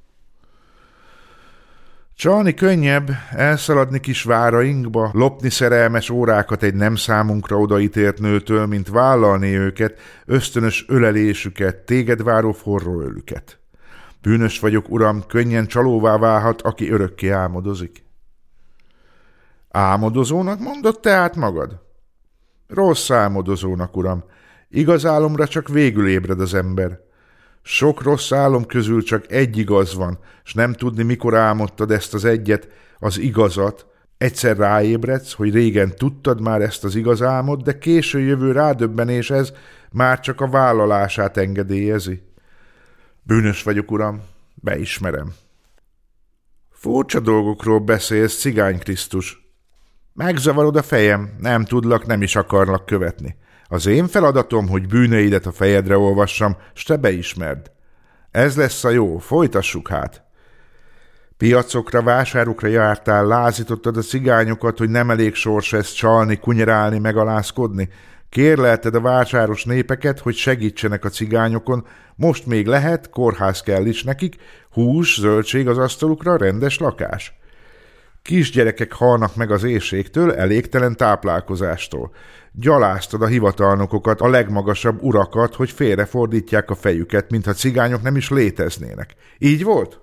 Csalni könnyebb, elszaladni kis várainkba, lopni szerelmes órákat egy nem számunkra odaítélt nőtől, mint vállalni őket, ösztönös ölelésüket, téged váró forró ölüket. Bűnös vagyok, uram, könnyen csalóvá válhat, aki örökké álmodozik. Álmodozónak mondod tehát magad? Rossz álmodozónak, uram. Igaz álomra csak végül ébred az ember. Sok rossz álom közül csak egy igaz van, s nem tudni, mikor álmodtad ezt az egyet, az igazat, egyszer ráébredsz, hogy régen tudtad már ezt az igaz álmod, de késő jövő rádöbbenés ez már csak a vállalását engedélyezi. Bűnös vagyok, uram, beismerem. Furcsa dolgokról beszélsz, cigány Krisztus. Megzavarod a fejem, nem tudlak, nem is akarlak követni. Az én feladatom, hogy bűneidet a fejedre olvassam, s te beismerd. Ez lesz a jó, folytassuk hát. Piacokra, vásárokra jártál, lázítottad a cigányokat, hogy nem elég sors ezt csalni, kunyerálni, megalázkodni. Kérlelted a vásáros népeket, hogy segítsenek a cigányokon, most még lehet, kórház kell is nekik, hús, zöldség az asztalukra, rendes lakás. Kisgyerekek halnak meg az éjségtől, elégtelen táplálkozástól. Gyaláztad a hivatalnokokat, a legmagasabb urakat, hogy félrefordítják a fejüket, mintha cigányok nem is léteznének. Így volt?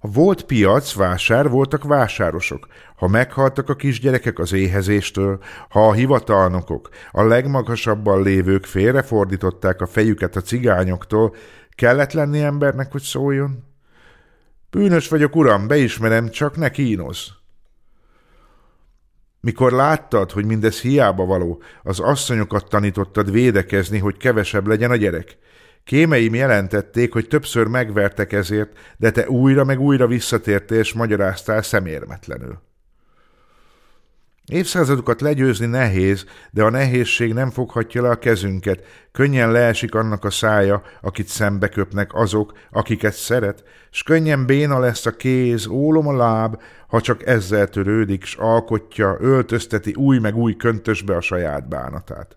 Ha volt piac, vásár, voltak vásárosok. Ha meghaltak a kisgyerekek az éhezéstől, ha a hivatalnokok, a legmagasabban lévők félrefordították a fejüket a cigányoktól, kellett lenni embernek, hogy szóljon? Bűnös vagyok, uram, beismerem, csak ne kínoz. Mikor láttad, hogy mindez hiába való, az asszonyokat tanítottad védekezni, hogy kevesebb legyen a gyerek. Kémeim jelentették, hogy többször megvertek ezért, de te újra meg újra visszatértél és magyaráztál szemérmetlenül. Évszázadokat legyőzni nehéz, de a nehézség nem foghatja le a kezünket. Könnyen leesik annak a szája, akit szembe köpnek azok, akiket szeret, s könnyen béna lesz a kéz, ólom a láb, ha csak ezzel törődik, s alkotja, öltözteti új meg új köntösbe a saját bánatát.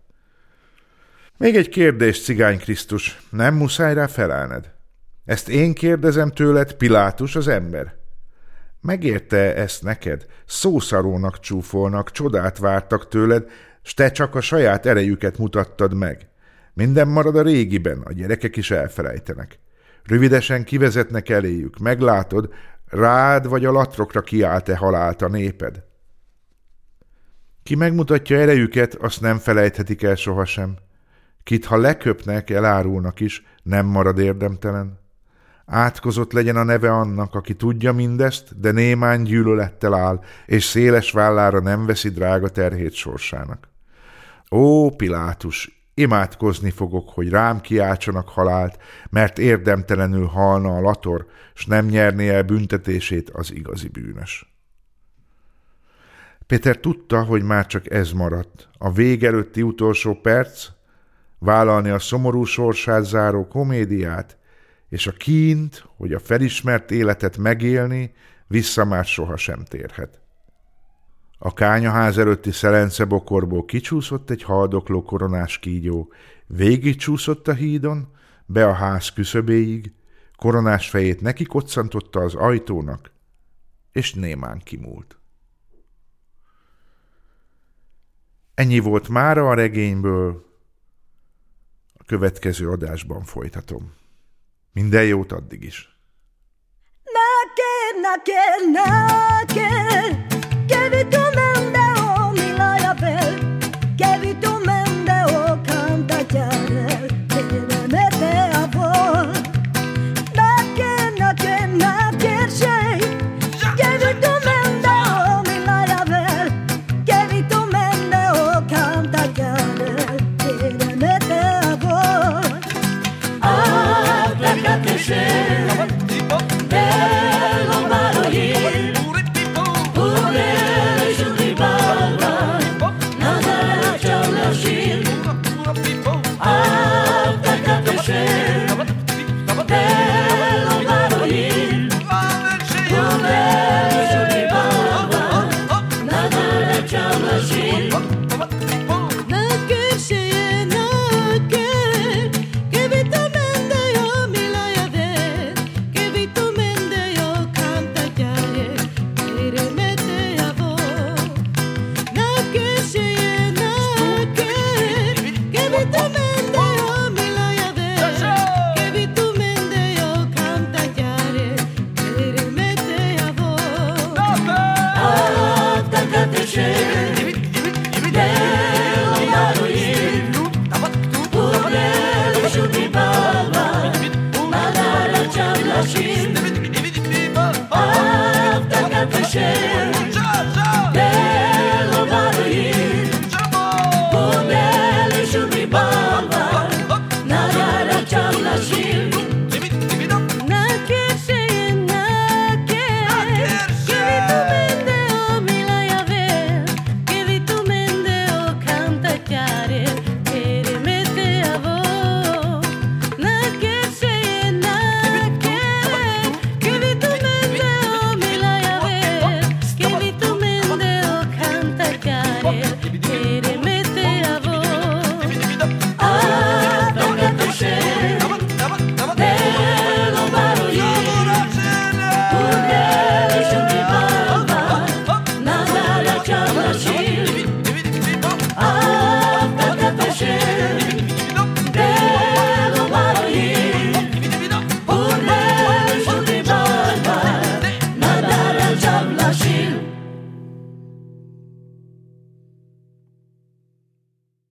Még egy kérdés, cigány Krisztus, nem muszáj rá felelned. Ezt én kérdezem tőled, Pilátus az ember. Megérte ezt neked? Szószarónak csúfolnak, csodát vártak tőled, s te csak a saját erejüket mutattad meg. Minden marad a régiben, a gyerekek is elfelejtenek. Rövidesen kivezetnek eléjük, meglátod, rád vagy a latrokra kiállt-e halált a néped. Ki megmutatja erejüket, azt nem felejthetik el sohasem. Kit, ha leköpnek, elárulnak is, nem marad érdemtelen. Átkozott legyen a neve annak, aki tudja mindezt, de némán gyűlölettel áll, és széles vállára nem veszi drága terhét sorsának. Ó, Pilátus, imádkozni fogok, hogy rám kiáltsanak halált, mert érdemtelenül halna a lator, s nem nyerné el büntetését az igazi bűnös. Péter tudta, hogy már csak ez maradt. A vég utolsó perc, vállalni a szomorú sorsát záró komédiát, és a kínt, hogy a felismert életet megélni, vissza már sohasem térhet. A kányaház előtti bokorból kicsúszott egy haldokló koronás kígyó, végig csúszott a hídon, be a ház küszöbéig, koronás fejét neki koccantotta az ajtónak, és némán kimúlt. Ennyi volt mára a regényből, a következő adásban folytatom. Minden jót addig is. Naked, naked, naked.